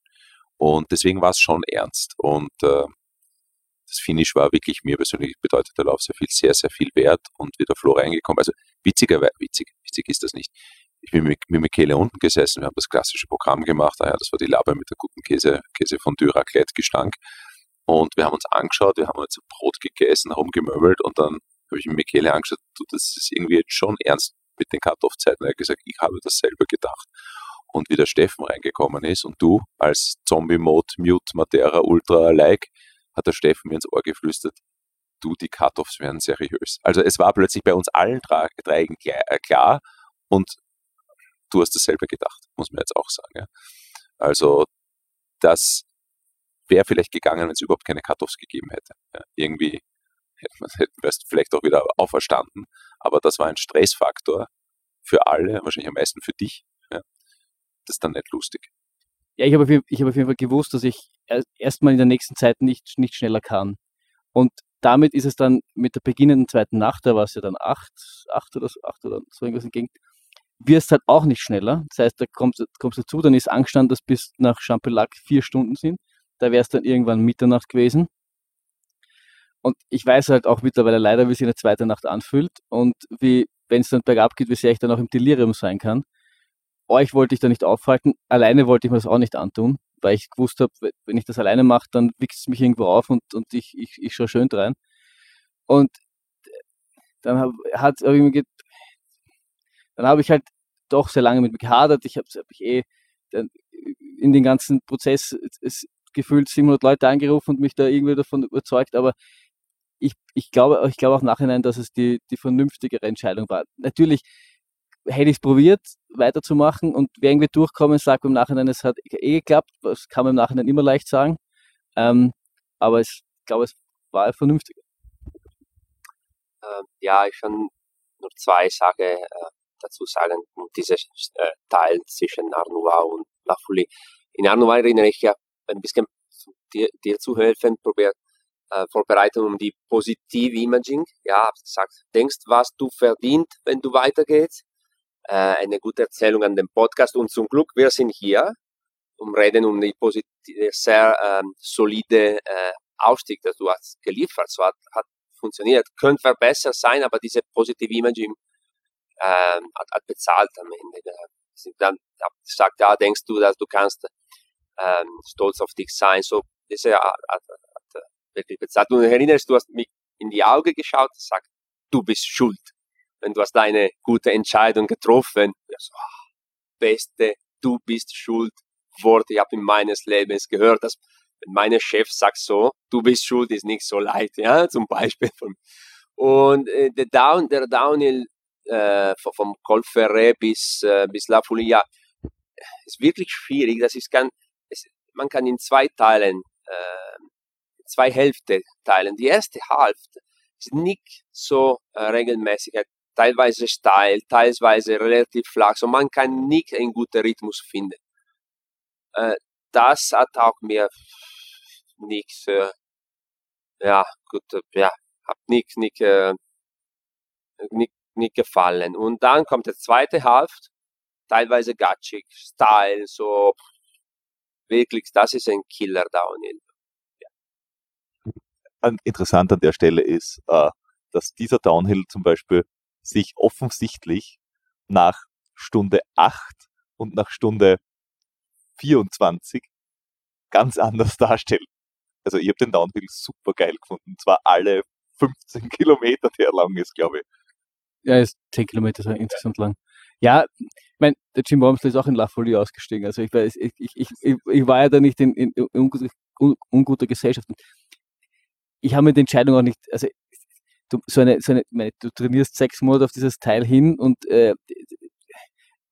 Und deswegen war es schon ernst. Und äh, das Finish war wirklich mir persönlich bedeutet der Lauf sehr viel, sehr, sehr viel wert und wieder Flo reingekommen. Also witzigerweise, witzig, witzig ist das nicht. Ich bin mit, mit Michele unten gesessen, wir haben das klassische Programm gemacht. Ah das war die Labe mit der guten Käse, Käse von Dürraclette Gestank. Und wir haben uns angeschaut, wir haben jetzt Brot gegessen, rumgemöbelt und dann habe ich Michele angeschaut, du, das ist irgendwie jetzt schon ernst mit den Cut-Off-Zeiten. Er hat gesagt, ich habe das selber gedacht. Und wie der Steffen reingekommen ist und du als Zombie-Mode, Mute, Matera, Ultra-like, hat der Steffen mir ins Ohr geflüstert, du, die Cut-Offs werden seriös. Also es war plötzlich bei uns allen drei äh, klar und du hast das selber gedacht, muss man jetzt auch sagen. Ja. Also das wäre vielleicht gegangen, wenn es überhaupt keine Cut-Offs gegeben hätte. Ja, irgendwie hätten wir es vielleicht auch wieder auferstanden, aber das war ein Stressfaktor für alle, wahrscheinlich am meisten für dich. Ja. Das ist dann nicht lustig. Ja, ich habe auf, hab auf jeden Fall gewusst, dass ich erstmal in der nächsten Zeit nicht, nicht schneller kann. Und damit ist es dann mit der beginnenden zweiten Nacht, da war es ja dann acht, acht oder, acht oder so irgendwas entgegen, wirst halt auch nicht schneller. Das heißt, da kommst, kommst du dazu, dann ist angestanden, dass bis nach Champelac vier Stunden sind. Da wäre es dann irgendwann Mitternacht gewesen. Und ich weiß halt auch mittlerweile leider, wie sich eine zweite Nacht anfühlt und wie, wenn es dann bergab geht, wie sehr ich dann auch im Delirium sein kann. Euch wollte ich da nicht aufhalten, alleine wollte ich mir das auch nicht antun, weil ich gewusst habe, wenn ich das alleine mache, dann wichst es mich irgendwo auf und, und ich, ich, ich schaue schön rein. Und dann habe hab, hab dann habe ich halt doch sehr lange mit mir gehadert. Ich habe hab ich eh in den ganzen Prozess es, gefühlt 700 Leute angerufen und mich da irgendwie davon überzeugt, aber ich, ich, glaube, ich glaube auch nachhinein, dass es die, die vernünftigere Entscheidung war. Natürlich hätte ich es probiert, weiterzumachen und wer irgendwie durchkommen, sagt im Nachhinein, es hat eh geklappt, das kann man im Nachhinein immer leicht sagen, ähm, aber ich glaube, es war vernünftiger. Ähm, ja, ich kann nur zwei Sachen äh, dazu sagen, dieses äh, Teil zwischen Arnois und Lafouille. In Arnois erinnere ich ja ein bisschen dir, dir zu helfen, probiert äh, Vorbereitung um die positive Imaging. Ja, hab gesagt, denkst, was du verdient, wenn du weitergehst. Äh, eine gute Erzählung an dem Podcast und zum Glück, wir sind hier, um reden um die positive, sehr ähm, solide äh, Ausstieg, das du hast geliefert. So hat, hat funktioniert. Könnte besser sein, aber diese positive Imaging ähm, hat, hat bezahlt am Ende. Dann hab gesagt, ja, denkst du, dass du kannst ähm, stolz auf dich sein. So, diese hat, hat, hat wirklich bezahlt. Und erinnerst, du hast mich in die Augen geschaut und gesagt, du bist schuld. Wenn du hast deine gute Entscheidung getroffen. So, ah, beste, du bist schuld. Wort, ich habe in meines Lebens gehört, dass wenn mein Chef sagt so, du bist schuld, ist nicht so leid, ja, zum Beispiel. Und äh, der, Down, der Downhill äh, vom Col Ferré bis, äh, bis La Folia ist wirklich schwierig. Das ist es, man kann in zwei Teilen, äh, zwei Hälfte teilen. Die erste Hälfte ist nicht so äh, regelmäßig, teilweise steil, teilweise relativ flach, so man kann nicht einen guten Rhythmus finden. Äh, das hat auch mir nichts, äh, ja, gut, äh, ja, hat nicht, nicht, äh, nicht, nicht gefallen. Und dann kommt der zweite Halft, teilweise gatschig, Style, so wirklich, das ist ein Killer Downhill. Ja. Interessant an der Stelle ist, äh, dass dieser Downhill zum Beispiel sich offensichtlich nach Stunde 8 und nach Stunde 24 ganz anders darstellt. Also ich habe den Downhill super geil gefunden. Zwar alle 15 Kilometer, der lang ist, glaube ich. Ja, ist 10 Kilometer insgesamt lang. Ja, ich meine, der Jim Wormsley ist auch in La Folie ausgestiegen. Also ich, weiß, ich, ich, ich, ich war ja da nicht in, in, in unguter, Gesellschaft. Ich habe mir die Entscheidung auch nicht, also du, so eine, so eine, meine, du trainierst sechs Monate auf dieses Teil hin und äh,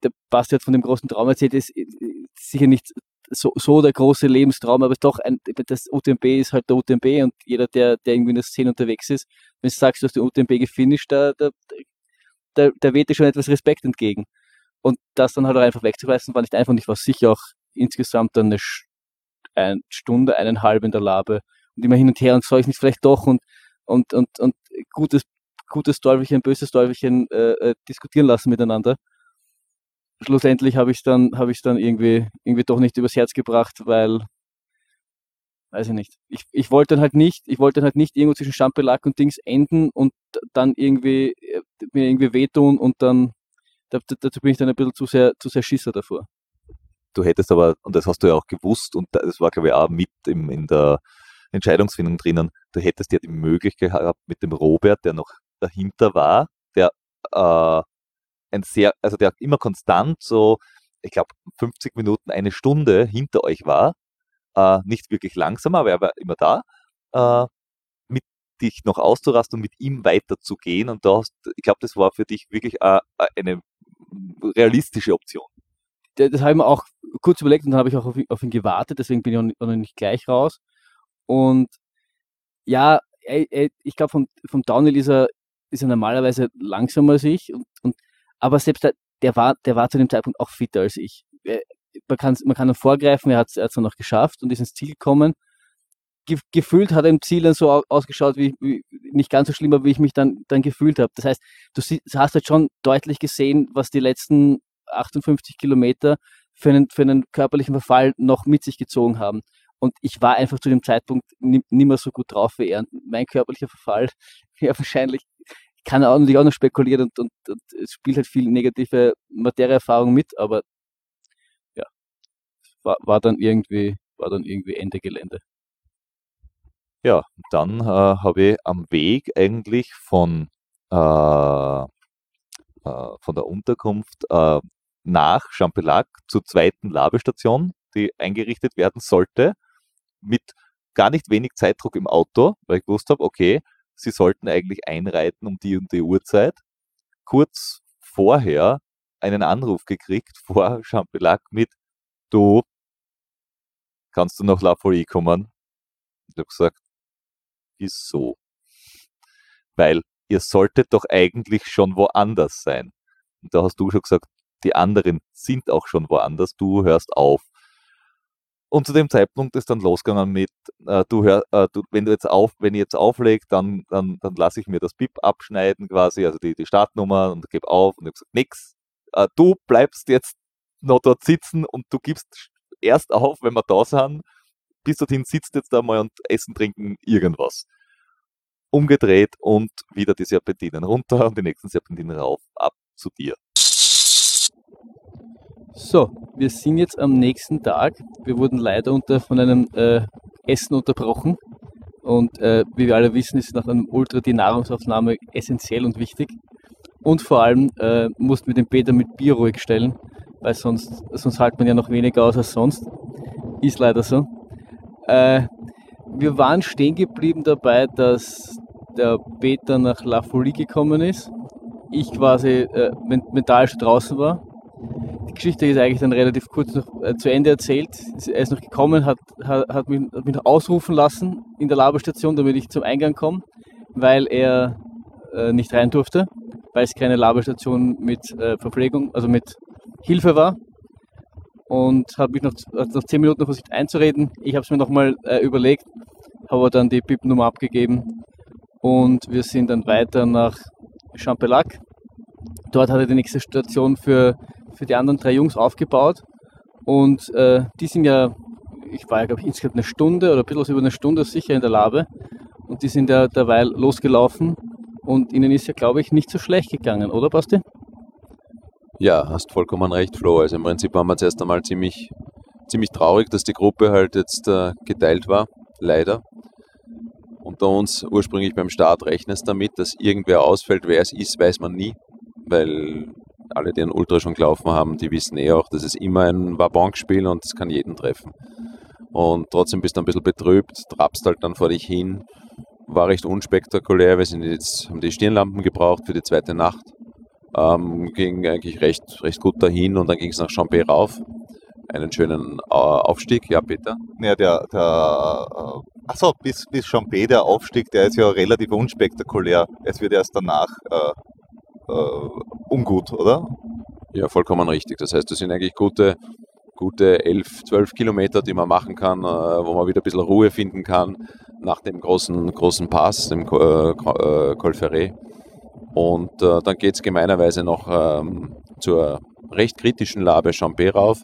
der Basti hat von dem großen Traum erzählt, ist sicher nicht so, so der große Lebenstraum, aber doch ein, das UTMB ist halt der UTMB und jeder, der, der irgendwie in der Szene unterwegs ist, wenn du sagst, du hast den UTMB gefinisht, da, da, da, da weht dir schon etwas Respekt entgegen. Und das dann halt auch einfach wegzureißen, war nicht einfach. Und ich war sicher auch insgesamt dann eine, eine Stunde, eineinhalb in der Labe und immer hin und her und soll ich nicht vielleicht doch und, und, und, und gutes, gutes Teufelchen, böses Teufelchen äh, äh diskutieren lassen miteinander schlussendlich habe ich es dann, ich dann irgendwie, irgendwie doch nicht übers Herz gebracht, weil, weiß ich nicht. Ich, ich wollte dann halt nicht, ich wollte dann halt nicht irgendwo zwischen Schampelak und Dings enden und dann irgendwie äh, mir irgendwie wehtun und dann dazu bin ich dann ein bisschen zu sehr, zu sehr Schisser davor. Du hättest aber, und das hast du ja auch gewusst, und das war, glaube ich, auch mit im, in der Entscheidungsfindung drinnen, du hättest ja die Möglichkeit gehabt mit dem Robert, der noch dahinter war, der äh, ein sehr, also der immer konstant so, ich glaube, 50 Minuten, eine Stunde hinter euch war. Äh, nicht wirklich langsam, aber er war immer da. Äh, mit dich noch auszurasten und mit ihm weiterzugehen. Und da hast, ich glaube, das war für dich wirklich äh, äh eine realistische Option. Das habe ich mir auch kurz überlegt und dann habe ich auch auf ihn, auf ihn, gewartet, deswegen bin ich auch noch nicht gleich raus. Und ja, ich glaube, vom, vom Downhill ist er, ist er normalerweise langsamer als ich und, und aber selbst der, der, war, der war zu dem Zeitpunkt auch fitter als ich. Man kann, man kann vorgreifen, er hat es dann noch geschafft und ist ins Ziel gekommen. Ge gefühlt hat er im Ziel dann so ausgeschaut, wie, wie, nicht ganz so schlimm, wie ich mich dann, dann gefühlt habe. Das heißt, du sie, hast halt schon deutlich gesehen, was die letzten 58 Kilometer für einen, für einen körperlichen Verfall noch mit sich gezogen haben. Und ich war einfach zu dem Zeitpunkt nicht mehr so gut drauf wie er. Mein körperlicher Verfall wäre wahrscheinlich kann natürlich auch noch spekulieren und, und, und, es spielt halt viel negative Materieerfahrung mit, aber ja, war, war dann irgendwie, war dann irgendwie Ende Gelände. Ja, dann äh, habe ich am Weg eigentlich von, äh, äh, von der Unterkunft äh, nach Champelac zur zweiten Labestation die eingerichtet werden sollte, mit gar nicht wenig Zeitdruck im Auto, weil ich gewusst habe, okay, sie sollten eigentlich einreiten um die und die Uhrzeit. Kurz vorher einen Anruf gekriegt vor Champelac mit, du, kannst du nach La Folie kommen? Ich habe gesagt, wieso? Weil ihr solltet doch eigentlich schon woanders sein. Und da hast du schon gesagt, die anderen sind auch schon woanders, du hörst auf. Und zu dem Zeitpunkt ist dann losgegangen mit, äh, du hör, äh, du, wenn du jetzt auf, wenn ich jetzt auflege, dann, dann, dann lasse ich mir das BIP abschneiden quasi, also die, die Startnummer und gebe auf und ich habe gesagt, nix. Äh, du bleibst jetzt noch dort sitzen und du gibst erst auf, wenn wir da sind. Bis dorthin sitzt jetzt da mal und essen, trinken, irgendwas. Umgedreht und wieder die Serpentinen runter und die nächsten Serpentinen rauf, ab zu dir. So, wir sind jetzt am nächsten Tag. Wir wurden leider unter, von einem äh, Essen unterbrochen. Und äh, wie wir alle wissen, ist nach einem Ultra die Nahrungsaufnahme essentiell und wichtig. Und vor allem äh, mussten wir den Peter mit Bier ruhig stellen, weil sonst, sonst hält man ja noch weniger aus als sonst. Ist leider so. Äh, wir waren stehen geblieben dabei, dass der Peter nach La Folie gekommen ist. Ich quasi äh, mental schon draußen war die Geschichte ist eigentlich dann relativ kurz noch äh, zu Ende erzählt. Er ist noch gekommen, hat, hat, hat, mich, hat mich ausrufen lassen in der Laberstation, damit ich zum Eingang komme, weil er äh, nicht rein durfte, weil es keine Laberstation mit äh, Verpflegung, also mit Hilfe war. Und hat mich noch, hat noch zehn Minuten versucht einzureden. Ich habe es mir nochmal äh, überlegt, habe dann die BIP-Nummer abgegeben und wir sind dann weiter nach Champelac. Dort hatte die nächste Station für für die anderen drei Jungs aufgebaut. Und äh, die sind ja, ich war ja glaube ich insgesamt eine Stunde oder ein bisschen über eine Stunde sicher in der Labe. Und die sind ja derweil losgelaufen. Und ihnen ist ja, glaube ich, nicht so schlecht gegangen, oder Basti? Ja, hast vollkommen recht, Flo. Also im Prinzip waren wir zuerst einmal ziemlich, ziemlich traurig, dass die Gruppe halt jetzt äh, geteilt war, leider. Unter uns ursprünglich beim Start rechnest damit, dass irgendwer ausfällt. Wer es ist, weiß man nie, weil alle, die einen Ultra schon gelaufen haben, die wissen eh auch, dass es immer ein Wabonk-Spiel und es kann jeden treffen. Und trotzdem bist du ein bisschen betrübt, trabst halt dann vor dich hin. War recht unspektakulär. Wir sind jetzt, haben die Stirnlampen gebraucht für die zweite Nacht. Ähm, ging eigentlich recht, recht gut dahin und dann ging es nach Chambé rauf. Einen schönen äh, Aufstieg, ja, Peter? Ja, der, der äh, achso, bis, bis Chambé, der Aufstieg, der ist ja relativ unspektakulär. Es wird erst danach äh, äh, ungut, oder? Ja, vollkommen richtig. Das heißt, das sind eigentlich gute, gute 11, 12 Kilometer, die man machen kann, äh, wo man wieder ein bisschen Ruhe finden kann nach dem großen, großen Pass, dem äh, äh Col Ferret. Und äh, dann geht es gemeinerweise noch ähm, zur recht kritischen Labe Champé rauf.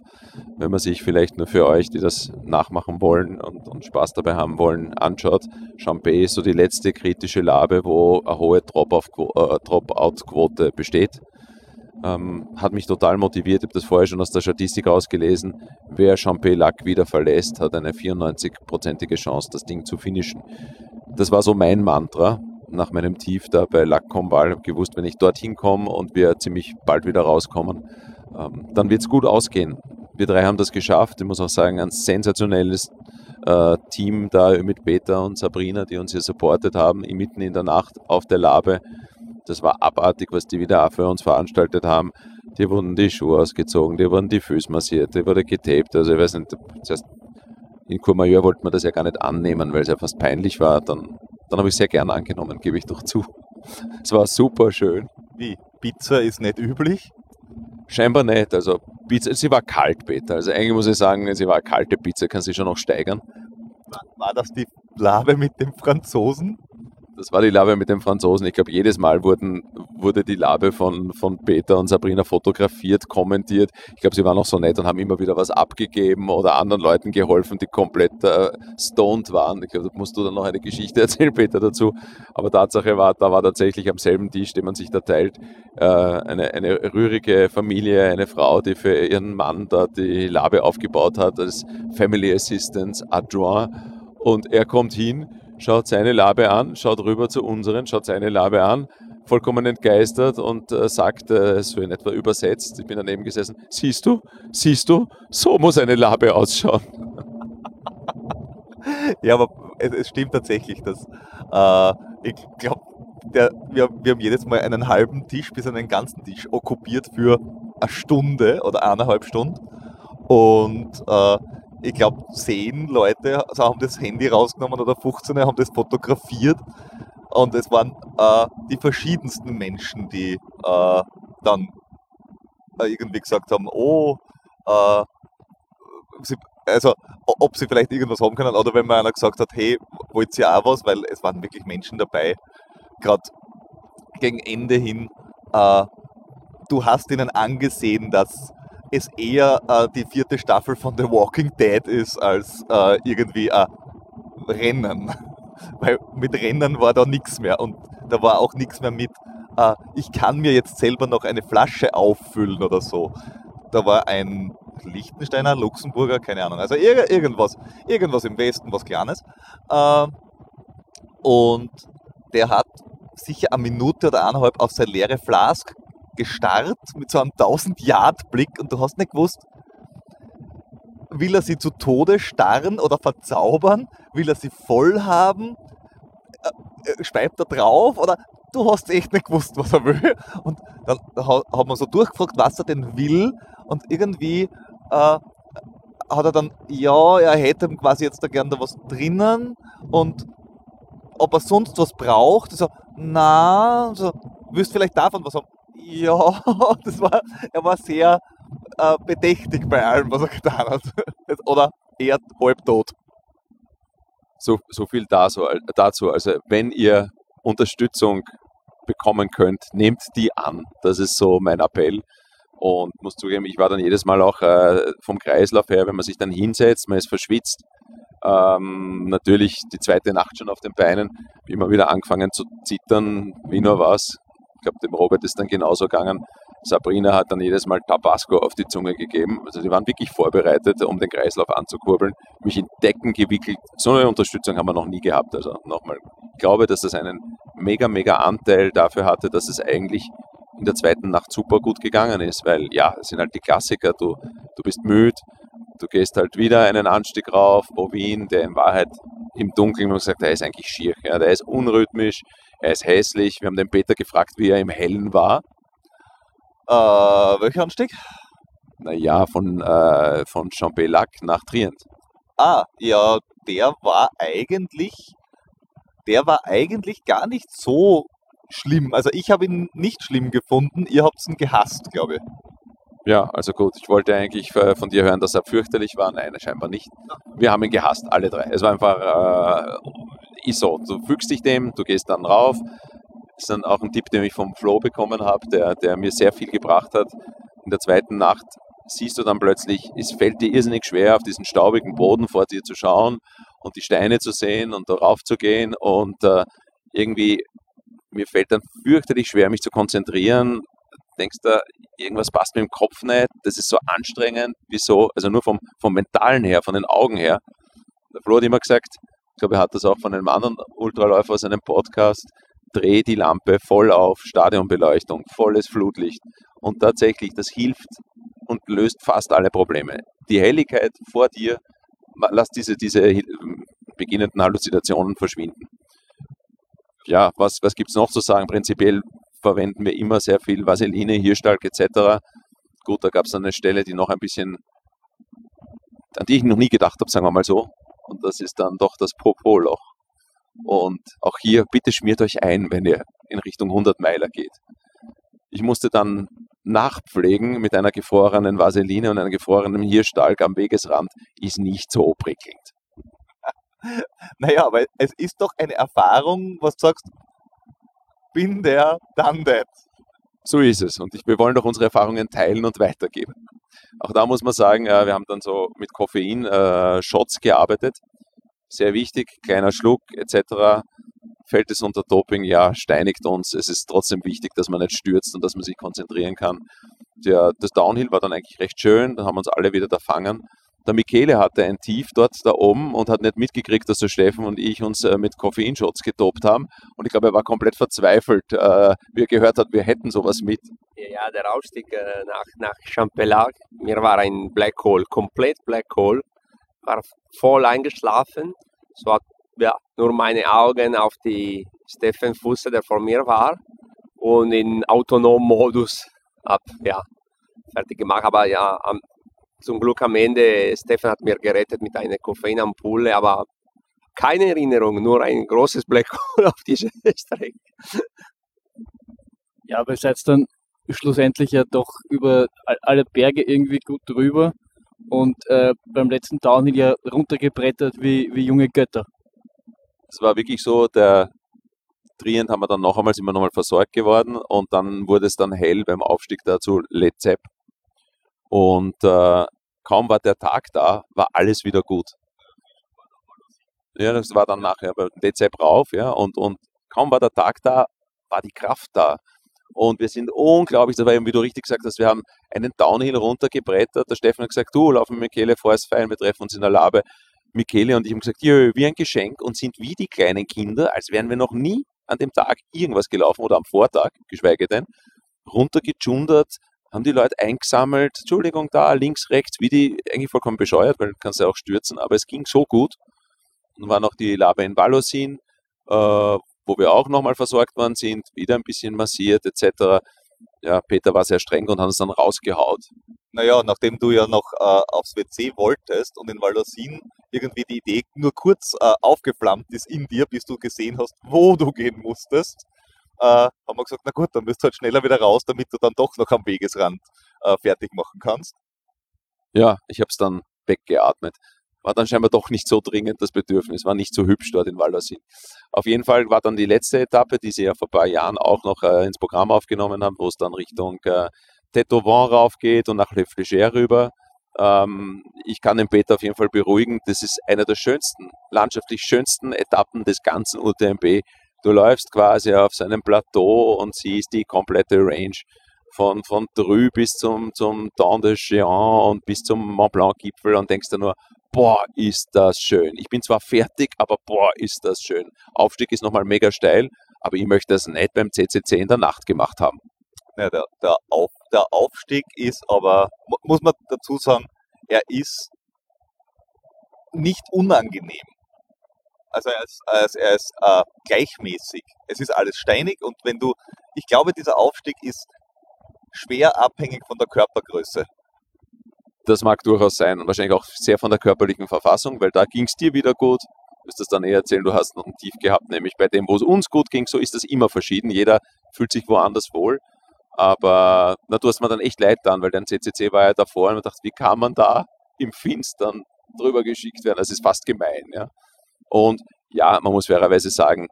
Wenn man sich vielleicht nur für euch, die das nachmachen wollen und, und Spaß dabei haben wollen, anschaut, Champé ist so die letzte kritische Labe, wo eine hohe Dropout-Quote äh, besteht. Ähm, hat mich total motiviert, ich habe das vorher schon aus der Statistik ausgelesen. Wer Champé-Lac wieder verlässt, hat eine 94-prozentige Chance, das Ding zu finishen. Das war so mein Mantra nach meinem Tief da bei Lac Combal. habe gewusst, wenn ich dorthin komme und wir ziemlich bald wieder rauskommen, ähm, dann wird es gut ausgehen. Wir drei haben das geschafft. Ich muss auch sagen, ein sensationelles äh, Team da mit Peter und Sabrina, die uns hier supportet haben, mitten in der Nacht auf der Labe. Das war abartig, was die wieder für uns veranstaltet haben. Die wurden die Schuhe ausgezogen, die wurden die Füße massiert, die wurde getaped. Also ich weiß nicht, zuerst in Courmayeur wollte man das ja gar nicht annehmen, weil es ja fast peinlich war. Dann, dann habe ich sehr gerne angenommen, gebe ich doch zu. Es war super schön. Wie? Pizza ist nicht üblich? Scheinbar nicht. Also Pizza, sie war kalt, Peter. Also eigentlich muss ich sagen, sie war eine kalte Pizza, kann sie schon noch steigern. War das die Lave mit dem Franzosen? Das war die Labe mit dem Franzosen. Ich glaube, jedes Mal wurden, wurde die Labe von, von Peter und Sabrina fotografiert, kommentiert. Ich glaube, sie waren auch so nett und haben immer wieder was abgegeben oder anderen Leuten geholfen, die komplett äh, stoned waren. Ich glaube, da musst du dann noch eine Geschichte erzählen, Peter, dazu. Aber Tatsache war, da war tatsächlich am selben Tisch, den man sich da teilt, äh, eine, eine rührige Familie, eine Frau, die für ihren Mann da die Labe aufgebaut hat als Family Assistance Adjoint. Und er kommt hin schaut seine Labe an, schaut rüber zu unseren, schaut seine Labe an, vollkommen entgeistert und äh, sagte, so in etwa übersetzt, ich bin daneben gesessen, siehst du, siehst du, so muss eine Labe ausschauen. ja, aber es, es, stimmt tatsächlich, dass äh, ich glaube, wir, wir haben jedes Mal einen halben Tisch bis einen ganzen Tisch okkupiert für eine Stunde oder eineinhalb Stunden. Und äh, ich glaube, zehn Leute haben das Handy rausgenommen oder 15 haben das fotografiert. Und es waren äh, die verschiedensten Menschen, die äh, dann äh, irgendwie gesagt haben, oh, äh, sie, also ob sie vielleicht irgendwas haben können oder wenn mir einer gesagt hat, hey, wollt ihr auch was, weil es waren wirklich Menschen dabei, gerade gegen Ende hin, äh, du hast ihnen angesehen, dass es eher äh, die vierte Staffel von The Walking Dead ist als äh, irgendwie ein Rennen. Weil mit Rennen war da nichts mehr und da war auch nichts mehr mit, äh, ich kann mir jetzt selber noch eine Flasche auffüllen oder so. Da war ein Liechtensteiner, Luxemburger, keine Ahnung, also ir irgendwas, irgendwas im Westen, was Kleines. Äh, und der hat sicher eine Minute oder eineinhalb auf seine leere Flask gestarrt mit so einem 1000-Yard-Blick und du hast nicht gewusst, will er sie zu Tode starren oder verzaubern? Will er sie voll haben? Äh, äh schweibt er drauf? Oder du hast echt nicht gewusst, was er will. Und dann hat man so durchgefragt, was er denn will. Und irgendwie äh, hat er dann, ja, er hätte quasi jetzt da gern da was drinnen. Und ob er sonst was braucht. So, na, so, willst vielleicht davon was haben? Ja, das war, er war sehr äh, bedächtig bei allem, was er getan hat. Oder eher halbtot. So, so viel dazu, dazu. Also wenn ihr Unterstützung bekommen könnt, nehmt die an. Das ist so mein Appell. Und muss zugeben, ich war dann jedes Mal auch äh, vom Kreislauf her, wenn man sich dann hinsetzt, man ist verschwitzt, ähm, natürlich die zweite Nacht schon auf den Beinen, immer wieder angefangen zu zittern, wie nur was. Ich glaube, dem Robert ist dann genauso gegangen. Sabrina hat dann jedes Mal Tabasco auf die Zunge gegeben. Also die waren wirklich vorbereitet, um den Kreislauf anzukurbeln, mich in Decken gewickelt. So eine Unterstützung haben wir noch nie gehabt. Also nochmal, ich glaube, dass das einen mega, mega Anteil dafür hatte, dass es eigentlich in der zweiten Nacht super gut gegangen ist, weil ja, es sind halt die Klassiker, du, du bist müde, du gehst halt wieder einen Anstieg rauf, Bovin, der in Wahrheit im Dunkeln, man sagt, der ist eigentlich schier, ja, der ist unrhythmisch, er ist hässlich. Wir haben den Peter gefragt, wie er im Hellen war. Äh, welcher Anstieg? Naja, von, äh, von Champelac nach Trient. Ah, ja, der war eigentlich, der war eigentlich gar nicht so schlimm. Also ich habe ihn nicht schlimm gefunden, ihr habt ihn gehasst, glaube ich. Ja, also gut, ich wollte eigentlich von dir hören, dass er fürchterlich war. Nein, scheinbar nicht. Wir haben ihn gehasst, alle drei. Es war einfach, äh, ist so, du fügst dich dem, du gehst dann rauf. Das ist dann auch ein Tipp, den ich vom Flo bekommen habe, der, der mir sehr viel gebracht hat. In der zweiten Nacht siehst du dann plötzlich, es fällt dir irrsinnig schwer, auf diesen staubigen Boden vor dir zu schauen und die Steine zu sehen und darauf zu gehen und äh, irgendwie mir fällt dann fürchterlich schwer, mich zu konzentrieren. Denkst du, irgendwas passt mit dem Kopf nicht, das ist so anstrengend, wieso? Also nur vom, vom Mentalen her, von den Augen her. Der Flo hat immer gesagt, ich glaube, er hat das auch von einem anderen Ultraläufer aus einem Podcast, dreh die Lampe voll auf, Stadionbeleuchtung, volles Flutlicht. Und tatsächlich, das hilft und löst fast alle Probleme. Die Helligkeit vor dir, lass diese, diese beginnenden Halluzinationen verschwinden ja, was, was gibt es noch zu sagen? Prinzipiell verwenden wir immer sehr viel Vaseline, Hirschtalg etc. Gut, da gab es eine Stelle, die noch ein bisschen, an die ich noch nie gedacht habe, sagen wir mal so. Und das ist dann doch das Popoloch. Und auch hier, bitte schmiert euch ein, wenn ihr in Richtung 100 Meiler geht. Ich musste dann nachpflegen mit einer gefrorenen Vaseline und einem gefrorenen Hirschstalk am Wegesrand, ist nicht so prickelnd. Naja, aber es ist doch eine Erfahrung, was du sagst, bin der, dann that. So ist es. Und wir wollen doch unsere Erfahrungen teilen und weitergeben. Auch da muss man sagen, äh, wir haben dann so mit Koffein-Shots äh, gearbeitet. Sehr wichtig, kleiner Schluck etc. Fällt es unter Doping? Ja, steinigt uns. Es ist trotzdem wichtig, dass man nicht stürzt und dass man sich konzentrieren kann. Der, das Downhill war dann eigentlich recht schön, da haben wir uns alle wieder da fangen Der Michele hatte ein Tief dort da oben und hat nicht mitgekriegt, dass der Steffen und ich uns äh, mit Koffeinshots getobt haben. Und ich glaube, er war komplett verzweifelt, äh, wie er gehört hat, wir hätten sowas mit. Ja, der Ausstieg äh, nach, nach Champelag, mir war ein Black Hole, komplett Black Hole, war voll eingeschlafen. So hat ja, nur meine Augen auf die Steffen Fusse, der vor mir war, und in autonomem Modus ab, ja, fertig gemacht. Aber ja, am, zum Glück am Ende, Stefan hat mir gerettet mit einer Koffeinampulle, aber keine Erinnerung, nur ein großes Black Hole auf dieser Strecke. Ja, aber ihr seid dann schlussendlich ja doch über alle Berge irgendwie gut drüber und äh, beim letzten Downhill ja runtergebrettert wie, wie junge Götter. Es war wirklich so, der Trient haben wir dann noch einmal, sind wir nochmal versorgt geworden und dann wurde es dann hell beim Aufstieg da zu Lezep. Und äh, kaum war der Tag da, war alles wieder gut. Ja, das war dann nachher bei Lezep rauf, ja, und, und kaum war der Tag da, war die Kraft da. Und wir sind unglaublich, das war eben, wie du richtig gesagt hast, wir haben einen Downhill runtergebrettert. Der Steffen hat gesagt, du, lauf mit Michele vor, es fein, wir treffen uns in der Labe. Michele und ich haben gesagt, jö, wie ein Geschenk und sind wie die kleinen Kinder, als wären wir noch nie an dem Tag irgendwas gelaufen oder am Vortag, geschweige denn, runtergejundert, haben die Leute eingesammelt, Entschuldigung, da, links, rechts, wie die, eigentlich vollkommen bescheuert, weil du kannst ja auch stürzen, aber es ging so gut. Dann war noch die Labe in Valosin, äh, wo wir auch nochmal versorgt worden sind, wieder ein bisschen massiert etc. Ja, Peter war sehr streng und hat uns dann rausgehaut. Naja, nachdem du ja noch äh, aufs WC wolltest und in Valdosin irgendwie die Idee nur kurz äh, aufgeflammt ist in dir, bis du gesehen hast, wo du gehen musstest, äh, haben wir gesagt, na gut, dann müsst du halt schneller wieder raus, damit du dann doch noch am Wegesrand äh, fertig machen kannst. Ja, ich habe es dann weggeatmet. War dann scheinbar doch nicht so dringend das Bedürfnis, war nicht so hübsch dort in Waldersee. Auf jeden Fall war dann die letzte Etappe, die sie ja vor ein paar Jahren auch noch äh, ins Programm aufgenommen haben, wo es dann Richtung äh, Tetovant raufgeht und nach Le Flégère rüber. Ähm, ich kann den Peter auf jeden Fall beruhigen, das ist eine der schönsten, landschaftlich schönsten Etappen des ganzen UTMB. Du läufst quasi auf seinem Plateau und siehst die komplette Range von, von Drü bis zum, zum Dent de Géant und bis zum Mont Blanc Gipfel und denkst dir nur, boah, ist das schön. Ich bin zwar fertig, aber boah, ist das schön. Aufstieg ist nochmal mega steil, aber ich möchte das nicht beim CCC in der Nacht gemacht haben. Ja, der, der, Auf, der Aufstieg ist aber, muss man dazu sagen, er ist nicht unangenehm. Also er ist, er ist, er ist äh, gleichmäßig. Es ist alles steinig und wenn du, ich glaube, dieser Aufstieg ist schwer abhängig von der Körpergröße. Das mag durchaus sein und wahrscheinlich auch sehr von der körperlichen Verfassung, weil da ging es dir wieder gut. Du wirst das dann eher erzählen, du hast noch ein Tief gehabt, nämlich bei dem, wo es uns gut ging, so ist das immer verschieden. Jeder fühlt sich woanders wohl. Aber na, du hast mir dann echt leid dann, weil dein CCC war ja davor und man dachte, wie kann man da im Finstern drüber geschickt werden? Das ist fast gemein. Ja? Und ja, man muss fairerweise sagen,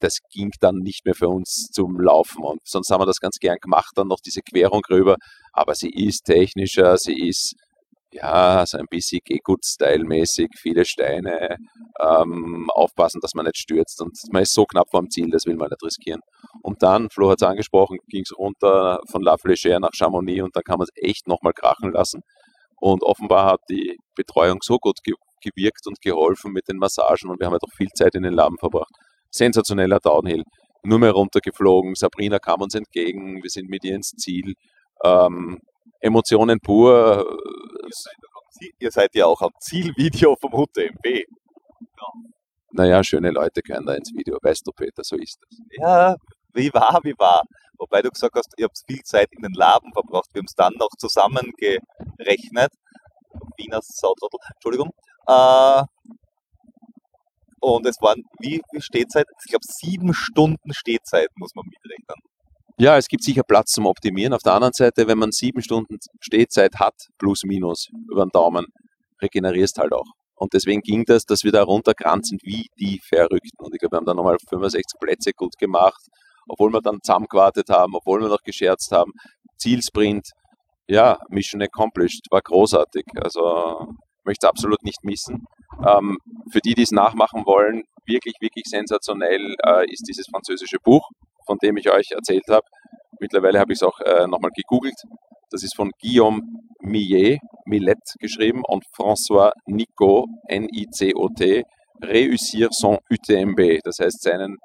das ging dann nicht mehr für uns zum Laufen. Und sonst haben wir das ganz gern gemacht, dann noch diese Querung rüber. Aber sie ist technischer, sie ist ja so ein bisschen Gehgut-Style-mäßig, viele Steine, ähm, aufpassen, dass man nicht stürzt. Und man ist so knapp vorm Ziel, das will man nicht riskieren. Und dann, Flo hat es angesprochen, ging es runter von La Flégère nach Chamonix und dann kann man es echt nochmal krachen lassen. Und offenbar hat die Betreuung so gut gewirkt und geholfen mit den Massagen und wir haben halt auch viel Zeit in den Laben verbracht sensationeller Downhill. Nur mehr runtergeflogen, Sabrina kam uns entgegen, wir sind mit ihr ins Ziel. Ähm, Emotionen pur. Ihr seid ja auch am Zielvideo vom UTMB. Ja. Naja, schöne Leute gehören da ins Video, weißt du, Peter, so ist das. Ja, wie war, wie war. Wobei du gesagt hast, ihr habt viel Zeit in den Laben verbracht. Wir haben es dann noch zusammengerechnet. Wiener Sautrottel, Entschuldigung. Äh, und es waren, wie viel Stehzeit? Ich glaube, sieben Stunden Stehzeit muss man mitrechnen. Ja, es gibt sicher Platz zum Optimieren. Auf der anderen Seite, wenn man sieben Stunden Stehzeit hat, plus minus über den Daumen, regenerierst halt auch. Und deswegen ging das, dass wir da runtergerannt sind wie die Verrückten. Und ich glaube, wir haben dann nochmal 65 Plätze gut gemacht, obwohl wir dann zusammengewartet haben, obwohl wir noch gescherzt haben. Zielsprint, ja, Mission accomplished, war großartig. Also möchte es absolut nicht missen. Ähm, für die, die es nachmachen wollen, wirklich, wirklich sensationell äh, ist dieses französische Buch, von dem ich euch erzählt habe. Mittlerweile habe ich es auch äh, nochmal gegoogelt. Das ist von Guillaume Millet, Millet geschrieben und François Nico, N-I-C-O-T, Réussir son UTMB, das heißt seinen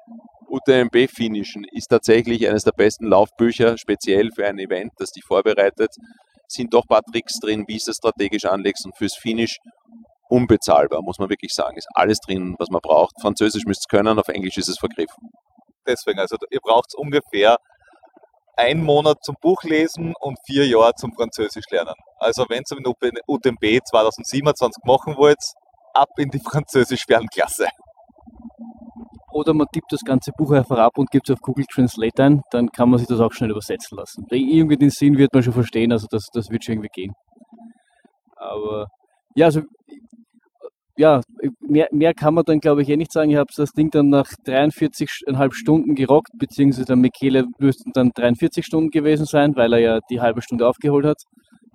UTMB finishen, ist tatsächlich eines der besten Laufbücher, speziell für ein Event, das dich vorbereitet. Sind doch ein paar Tricks drin, wie es strategisch anlegst und fürs Finish unbezahlbar, muss man wirklich sagen. Ist alles drin, was man braucht. Französisch müsst ihr können, auf Englisch ist es vergriffen. Deswegen, also ihr braucht ungefähr einen Monat zum Buchlesen und vier Jahre zum Französisch lernen. Also wenn ihr den UTMB 2027 machen wollt, ab in die Französisch-Fernklasse. Oder man tippt das ganze Buch einfach ab und gibt es auf Google Translate ein, dann kann man sich das auch schnell übersetzen lassen. Irgendwie den Sinn wird man schon verstehen, also das, das wird schon irgendwie gehen. Aber ja, also ja, mehr, mehr kann man dann glaube ich eh nicht sagen. Ich habe das Ding dann nach 43,5 Stunden gerockt, beziehungsweise der Michele müssten dann 43 Stunden gewesen sein, weil er ja die halbe Stunde aufgeholt hat.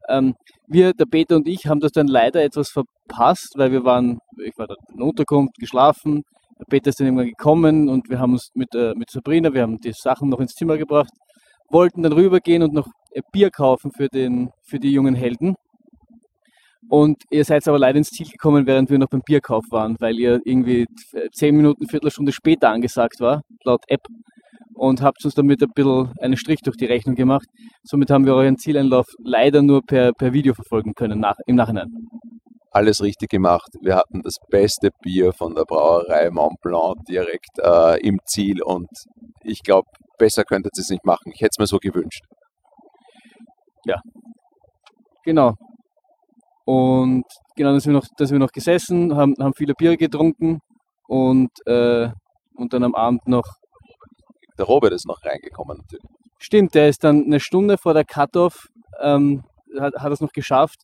Ähm, wir, der Peter und ich, haben das dann leider etwas verpasst, weil wir waren, ich war da in Unterkunft, geschlafen, Peter ist dann irgendwann gekommen und wir haben uns mit, äh, mit Sabrina, wir haben die Sachen noch ins Zimmer gebracht, wollten dann rübergehen und noch Bier kaufen für, den, für die jungen Helden. Und ihr seid aber leider ins Ziel gekommen, während wir noch beim Bierkauf waren, weil ihr irgendwie zehn Minuten, Viertelstunde später angesagt war, laut App. Und habt uns damit ein bisschen einen Strich durch die Rechnung gemacht. Somit haben wir euren Zieleinlauf leider nur per, per Video verfolgen können nach, im Nachhinein. Alles richtig gemacht. Wir hatten das beste Bier von der Brauerei Mont Blanc direkt äh, im Ziel und ich glaube, besser könntet ihr es nicht machen. Ich hätte es mir so gewünscht. Ja. Genau. Und genau, da sind wir noch, da sind wir noch gesessen, haben, haben viele Bier getrunken und, äh, und dann am Abend noch. Der Robert ist noch reingekommen natürlich. Stimmt, der ist dann eine Stunde vor der Cut-Off, ähm, hat, hat es noch geschafft.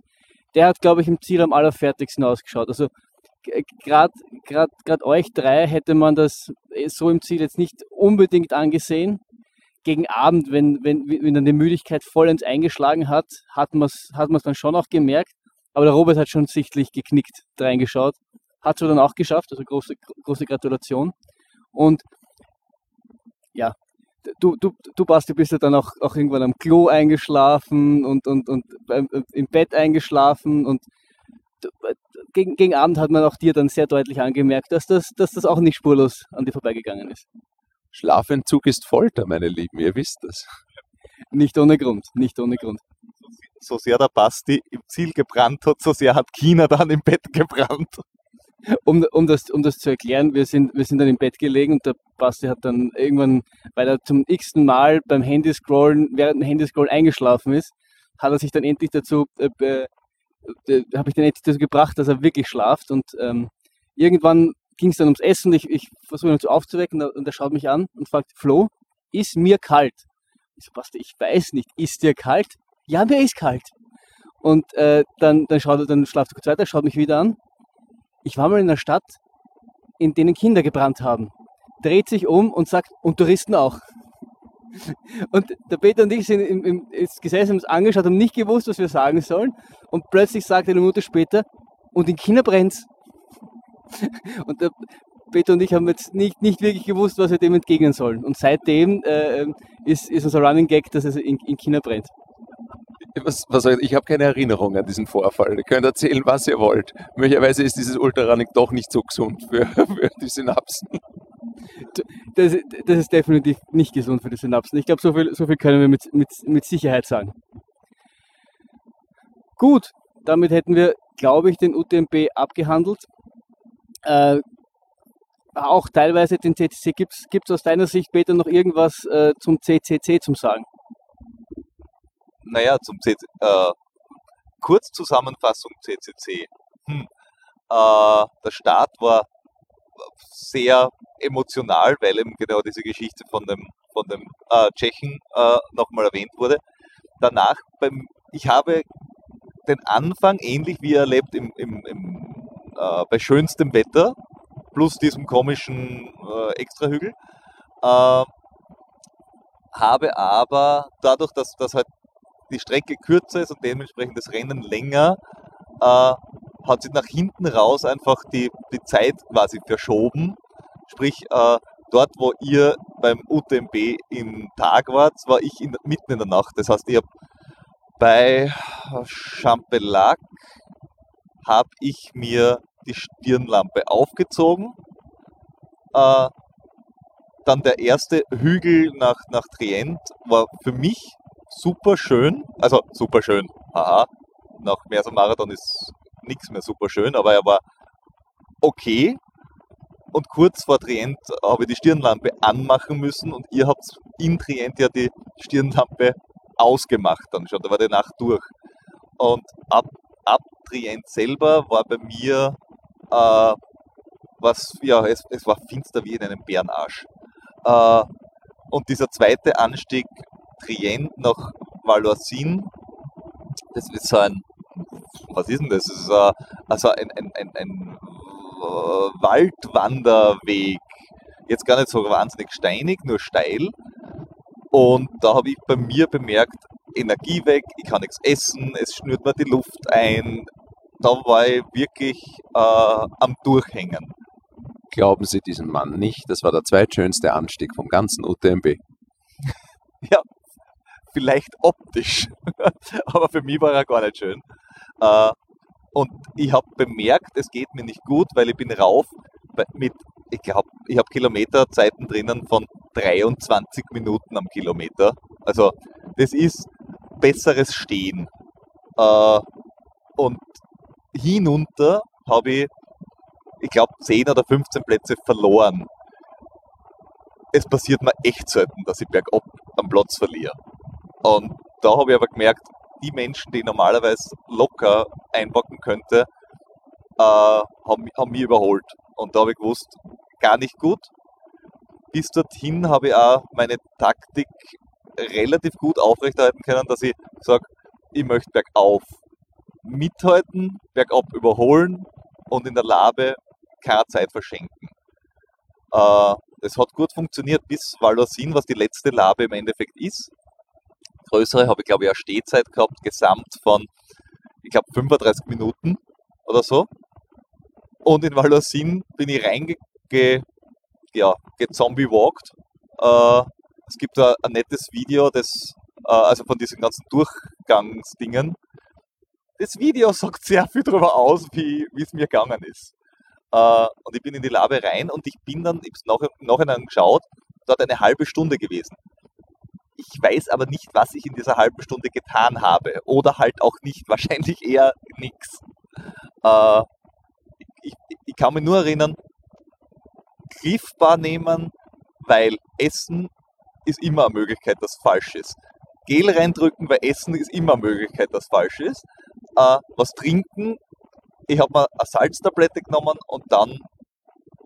Der hat, glaube ich, im Ziel am allerfertigsten ausgeschaut. Also gerade euch drei hätte man das äh, so im Ziel jetzt nicht unbedingt angesehen. Gegen Abend, wenn, wenn, wenn dann die Müdigkeit vollends eingeschlagen hat, hat man es hat dann schon auch gemerkt. Aber der Robert hat schon sichtlich geknickt reingeschaut. Hat es dann auch geschafft, also große, große Gratulation. Und ja, du, du, du Basti, bist ja dann auch, auch irgendwann am Klo eingeschlafen und, und, und im Bett eingeschlafen und gegen, gegen Abend hat man auch dir dann sehr deutlich angemerkt, dass das, dass das auch nicht spurlos an dir vorbeigegangen ist. Schlafentzug ist Folter, meine Lieben, ihr wisst das. Nicht ohne Grund, nicht ohne Grund so sehr der Basti im Ziel gebrannt hat, so sehr hat China dann im Bett gebrannt. Um, um, das, um das zu erklären, wir sind, wir sind dann im Bett gelegen und der Basti hat dann irgendwann, weil er zum x-ten Mal beim Handyscrollen, während dem Handyscrollen eingeschlafen ist, hat er sich dann endlich dazu, äh, äh, habe ich den endlich dazu gebracht, dass er wirklich schlaft und ähm, irgendwann ging es dann ums Essen, ich, ich versuche ihn zu aufzuwecken und er schaut mich an und fragt, Flo, ist mir kalt? Ich so, Basti, ich weiß nicht, ist dir kalt? ja, mir ist kalt. Und äh, dann, dann, schaut dann schlaft er kurz weiter, schaut mich wieder an. Ich war mal in einer Stadt, in denen Kinder gebrannt haben. Dreht sich um und sagt, und Touristen auch. Und der Peter und ich sind im, im, gesessen, haben uns angeschaut, haben nicht gewusst, was wir sagen sollen. Und plötzlich sagt er eine Minute später, und in China brennt's. Und der Peter und ich haben jetzt nicht, nicht wirklich gewusst, was wir dem entgegnen sollen. Und seitdem äh, ist, ist unser Running Gag, dass es in, in China brennt was, was ich habe keine Erinnerung an diesen Vorfall. Ihr könnt erzählen, was ihr wollt. Möglicherweise ist dieses Ultrarunning doch nicht so gesund für, für die Synapsen. Das, das, ist definitiv nicht gesund für die Synapsen. Ich glaube, so viel, so viel können wir mit, mit, mit Sicherheit sagen. Gut, damit hätten wir, glaube ich, den UTMB abgehandelt. Äh, auch teilweise den CCC. Gibt es aus deiner Sicht, Peter, noch irgendwas äh, zum CCC zum Sagen? Naja, zum CC, äh, Kurzzusammenfassung CCC. Hm. Äh, der Start war sehr emotional, weil eben genau diese Geschichte von dem, von dem äh, Tschechen äh, nochmal erwähnt wurde. Danach, beim, ich habe den Anfang ähnlich wie erlebt im, im, im äh, bei schönstem Wetter plus diesem komischen äh, Extrahügel. Äh, habe aber dadurch, dass, dass halt die Strecke kürzer ist und dementsprechend das Rennen länger, äh, hat sich nach hinten raus einfach die, die Zeit quasi verschoben. Sprich, äh, dort, wo ihr beim UTMB im Tag wart, war ich in, mitten in der Nacht. Das heißt, ich habe Bei Champelac habe ich mir die Stirnlampe aufgezogen. Äh, dann der erste Hügel nach, nach Trient war für mich super schön. Also super schön, haha. Nach Mersa Marathon ist nichts mehr super schön, aber er war okay. Und kurz vor Trient habe ich die Stirnlampe anmachen müssen und ihr habt in Trient ja die Stirnlampe ausgemacht dann schon. Da war die Nacht durch. Und ab, ab Trient selber war bei mir äh, was, ja, es, es war finster wie in einem Bärenarsch. Äh, und dieser zweite Anstieg Trient nach Valoisin, das ist so ein, was ist denn das? Das ist äh, also ein, ein, ein, ein äh, Waldwanderweg. Jetzt gar nicht so wahnsinnig steinig, nur steil. Und da habe ich bei mir bemerkt, Energie weg, ich kann nichts essen, es schnürt mir die Luft ein. Da war ich wirklich äh, am Durchhängen. Glauben Sie diesen Mann nicht? Das war der zweitschönste Anstieg vom ganzen UTMB. Ja, vielleicht optisch, aber für mich war er gar nicht schön. Äh, und ich habe bemerkt, es geht mir nicht gut, weil ich bin rauf mit, ich glaube, ich habe Kilometerzeiten drinnen von 23 Minuten am Kilometer. Also das ist besseres Stehen. Äh, und hinunter habe ich, ich glaube, 10 oder 15 Plätze verloren. Es passiert mir echt selten, dass ich bergab am Platz verliere. Und da habe ich aber gemerkt, die Menschen, die ich normalerweise locker einpacken könnte, äh, haben, haben mich überholt. Und da habe ich gewusst, gar nicht gut. Bis dorthin habe ich auch meine Taktik relativ gut aufrechterhalten können, dass ich sage, ich möchte bergauf mithalten, bergab überholen und in der Labe keine Zeit verschenken. Äh, hat gut funktioniert bis Valoisin, was die letzte Labe im Endeffekt ist. Größere habe ich, glaube ich, eine Stehzeit gehabt, gesamt von, ich glaube, 35 Minuten oder so. Und in Valoisin bin ich reinge ja, gezombie-walked. Äh, es gibt da ein nettes Video, das, äh, also von diesen ganzen Durchgangsdingen. Das Video sagt sehr viel darüber aus, wie es mir gegangen ist. Äh, und ich bin in die Labe rein und ich bin dann, ich habe es nachhinein geschaut, dort eine halbe Stunde gewesen. Ich weiß aber nicht, was ich in dieser halben Stunde getan habe. Oder halt auch nicht. Wahrscheinlich eher nichts. Äh, ich, ich, kann mich nur erinnern, Cliffbar nehmen, weil Essen ist immer eine Möglichkeit, dass falsch ist. Gel reindrücken, weil Essen ist immer eine Möglichkeit, dass falsch ist. Äh, was trinken, ich habe mir eine Salztablette genommen und dann,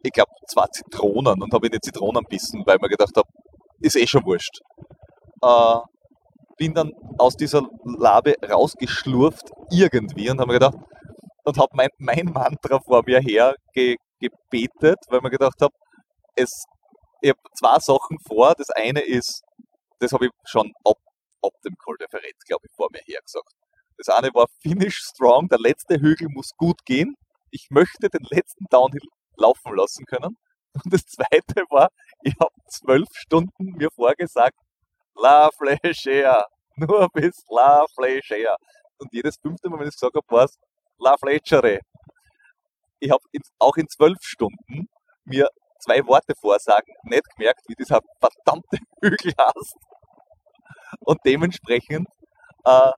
ich glaube, zwei Zitronen und habe in die Zitronen bissen, weil ich mir gedacht habe, ist eh schon wurscht. Äh, bin dann aus dieser Labe rausgeschlurft irgendwie und habe mir gedacht, und habe mein, mein Mantra vor mir her ge, gebetet, weil mir gedacht habe, es, ich habe zwei Sachen vor. Das eine ist, das habe ich schon ab, ab dem Col de Ferret, glaube ich, vor mir her gesagt. Das eine war Finish Strong, der letzte Hügel muss gut gehen. Ich möchte den letzten Downhill laufen lassen können. Und das zweite war, ich habe zwölf Stunden mir vorgesagt, La Flechea, nur bis La Flechea. Und jedes fünfte Mal, wenn ich es gesagt habe, war es La Flechere. Ich habe auch in zwölf Stunden mir zwei Worte vorsagen, nicht gemerkt, wie dieser verdammte Hügel heißt. Und dementsprechend äh,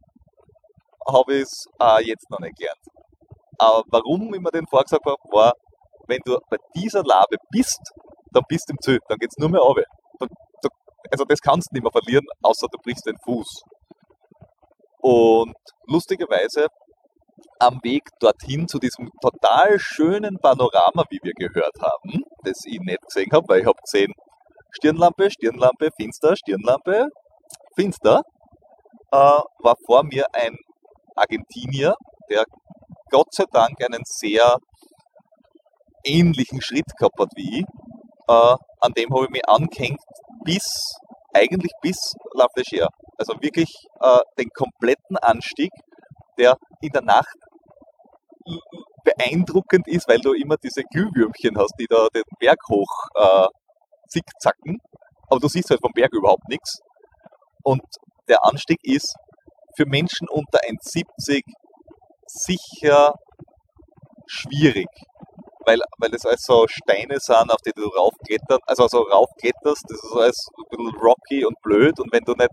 habe ich es äh, jetzt noch nicht gelernt. Aber warum ich mir den vorgesagt habe, war, wenn du bei dieser Labe bist, dann bist du im Ziel, dann geht es nur mehr runter. Also das kannst du nicht mehr verlieren, außer du brichst den Fuß. Und lustigerweise am Weg dorthin zu diesem total schönen Panorama, wie wir gehört haben, das ich nicht gesehen habe, weil ich habe gesehen, Stirnlampe, Stirnlampe, finster, Stirnlampe, finster, äh, war vor mir ein Argentinier, der Gott sei Dank einen sehr ähnlichen Schritt gehabt hat wie ich. Äh, an dem habe ich mich angehängt bis, eigentlich bis La Flechère. Also wirklich äh, den kompletten Anstieg, der in der Nacht beeindruckend ist, weil du immer diese Glühwürmchen hast, die da den Berg hoch äh, zickzacken. Aber du siehst halt vom Berg überhaupt nichts. Und der Anstieg ist für Menschen unter 1,70 sicher schwierig. Weil, weil das alles so Steine sind, auf die du raufklettern, also so raufkletterst, das ist alles ein bisschen rocky und blöd und wenn du nicht,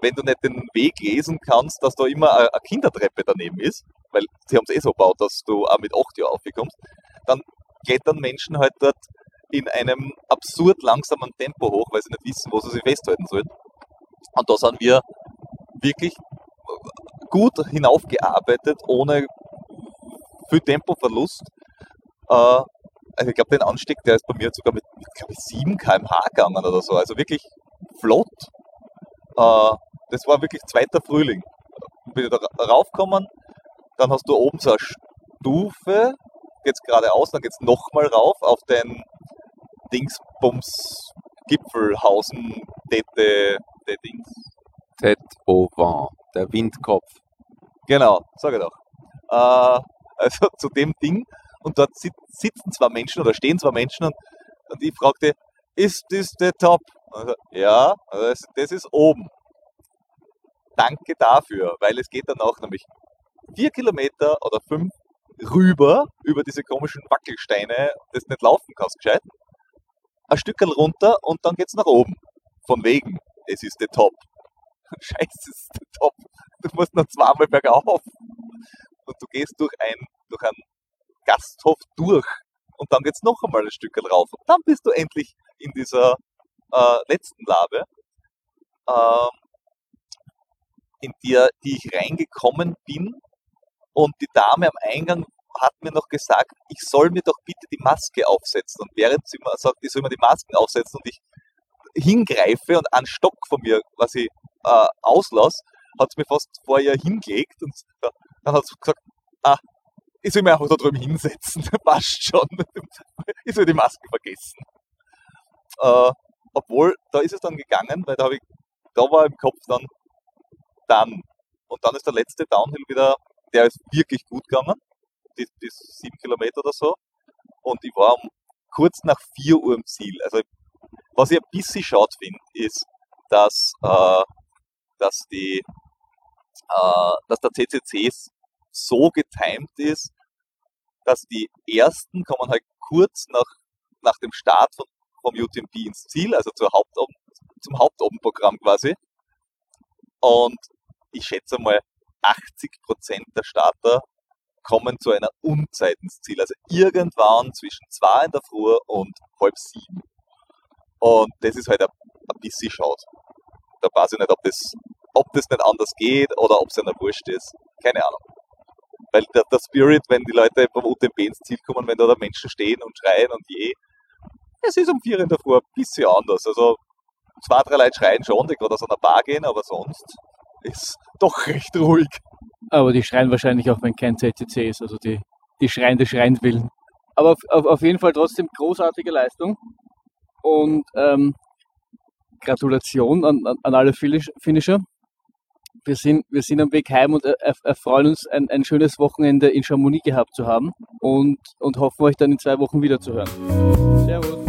wenn du nicht den Weg lesen kannst, dass da immer eine Kindertreppe daneben ist, weil sie haben es eh so gebaut, dass du auch mit 8 Jahren aufkommst, dann klettern Menschen halt dort in einem absurd langsamen Tempo hoch, weil sie nicht wissen, wo sie sich festhalten sollen. Und da sind wir wirklich gut hinaufgearbeitet, ohne viel Tempoverlust. Äh, also ich glaube, den Anstieg, der ist bei mir sogar mit, glaube ich, 7 km/h gegangen oder so. Also wirklich flott. Äh, das war wirklich zweiter Frühling. Bin ich da raufgekommen, dann hast du oben so eine Stufe, geht's geradeaus, dann geht's nochmal rauf auf den Dingsbums Gipfelhausen, Tete, der Dings. Au vent, der Windkopf. Genau, sage ich doch. Äh, also zu dem Ding und dort sitzen zwei Menschen oder stehen zwei Menschen und, und ich fragte, ist das der Top? Also, ja, das, das ist oben. Danke dafür, weil es geht dann auch nämlich vier Kilometer oder fünf rüber über diese komischen Wackelsteine, das nicht laufen kannst gescheit. Ein Stückchen runter und dann geht's nach oben. Von wegen, es ist der Top. Scheiße, es ist der Top. Du musst noch zweimal bergauf. Und du gehst durch ein, durch einen Gasthof durch. Und dann geht's noch einmal ein Stückchen rauf. Und dann bist du endlich in dieser äh, letzten Labe, äh, in der die ich reingekommen bin und die Dame am Eingang hat mir noch gesagt, ich soll mir doch bitte die Maske aufsetzen. Und während sie mir sagt, ich soll mir die Masken aufsetzen und ich hingreife und einen Stock von mir quasi äh, auslasse, hat sie mir fast vor ihr hingelegt und dann hat sie gesagt, ah, ich soll mich einfach da drüben hinsetzen, passt schon. ich soll die Maske vergessen. Äh, obwohl, da ist es dann gegangen, weil da, ich, da war im Kopf dann, dann. Und dann ist der letzte Downhill wieder der ist wirklich gut gegangen, die, die sieben Kilometer oder so. Und ich war um, kurz nach 4 Uhr im Ziel. Also was ich ein bisschen schade finde, ist, dass, äh, dass, die, äh, dass der CCC so getimt ist, dass die ersten kommen halt kurz nach, nach dem Start von, vom UTMB ins Ziel, also zur Hauptoben, zum Hauptobenprogramm quasi. Und ich schätze mal, 80% der Starter kommen zu einer Unzeit ins Ziel. Also irgendwann zwischen zwei in der Früh und halb sieben. Und das ist halt ein, ein bisschen schade. Da weiß ich nicht, ob das, ob das nicht anders geht oder ob es einer wurscht ist. Keine Ahnung. Weil der, der Spirit, wenn die Leute beim UTMB ins Ziel kommen, wenn da, da Menschen stehen und schreien und je, es ist um vier in der Früh ein bisschen anders. Also zwei, drei Leute schreien schon, die gerade aus einer Bar gehen, aber sonst ist doch recht ruhig. Aber die schreien wahrscheinlich auch, wenn kein ZTC ist, also die, die schreien des Schreien willen. Aber auf, auf, auf jeden Fall trotzdem großartige Leistung und ähm, Gratulation an, an alle Finisher. Wir sind, wir sind am Weg heim und erfreuen uns, ein, ein schönes Wochenende in Chamonix gehabt zu haben und, und hoffen, euch dann in zwei Wochen wiederzuhören. Servus.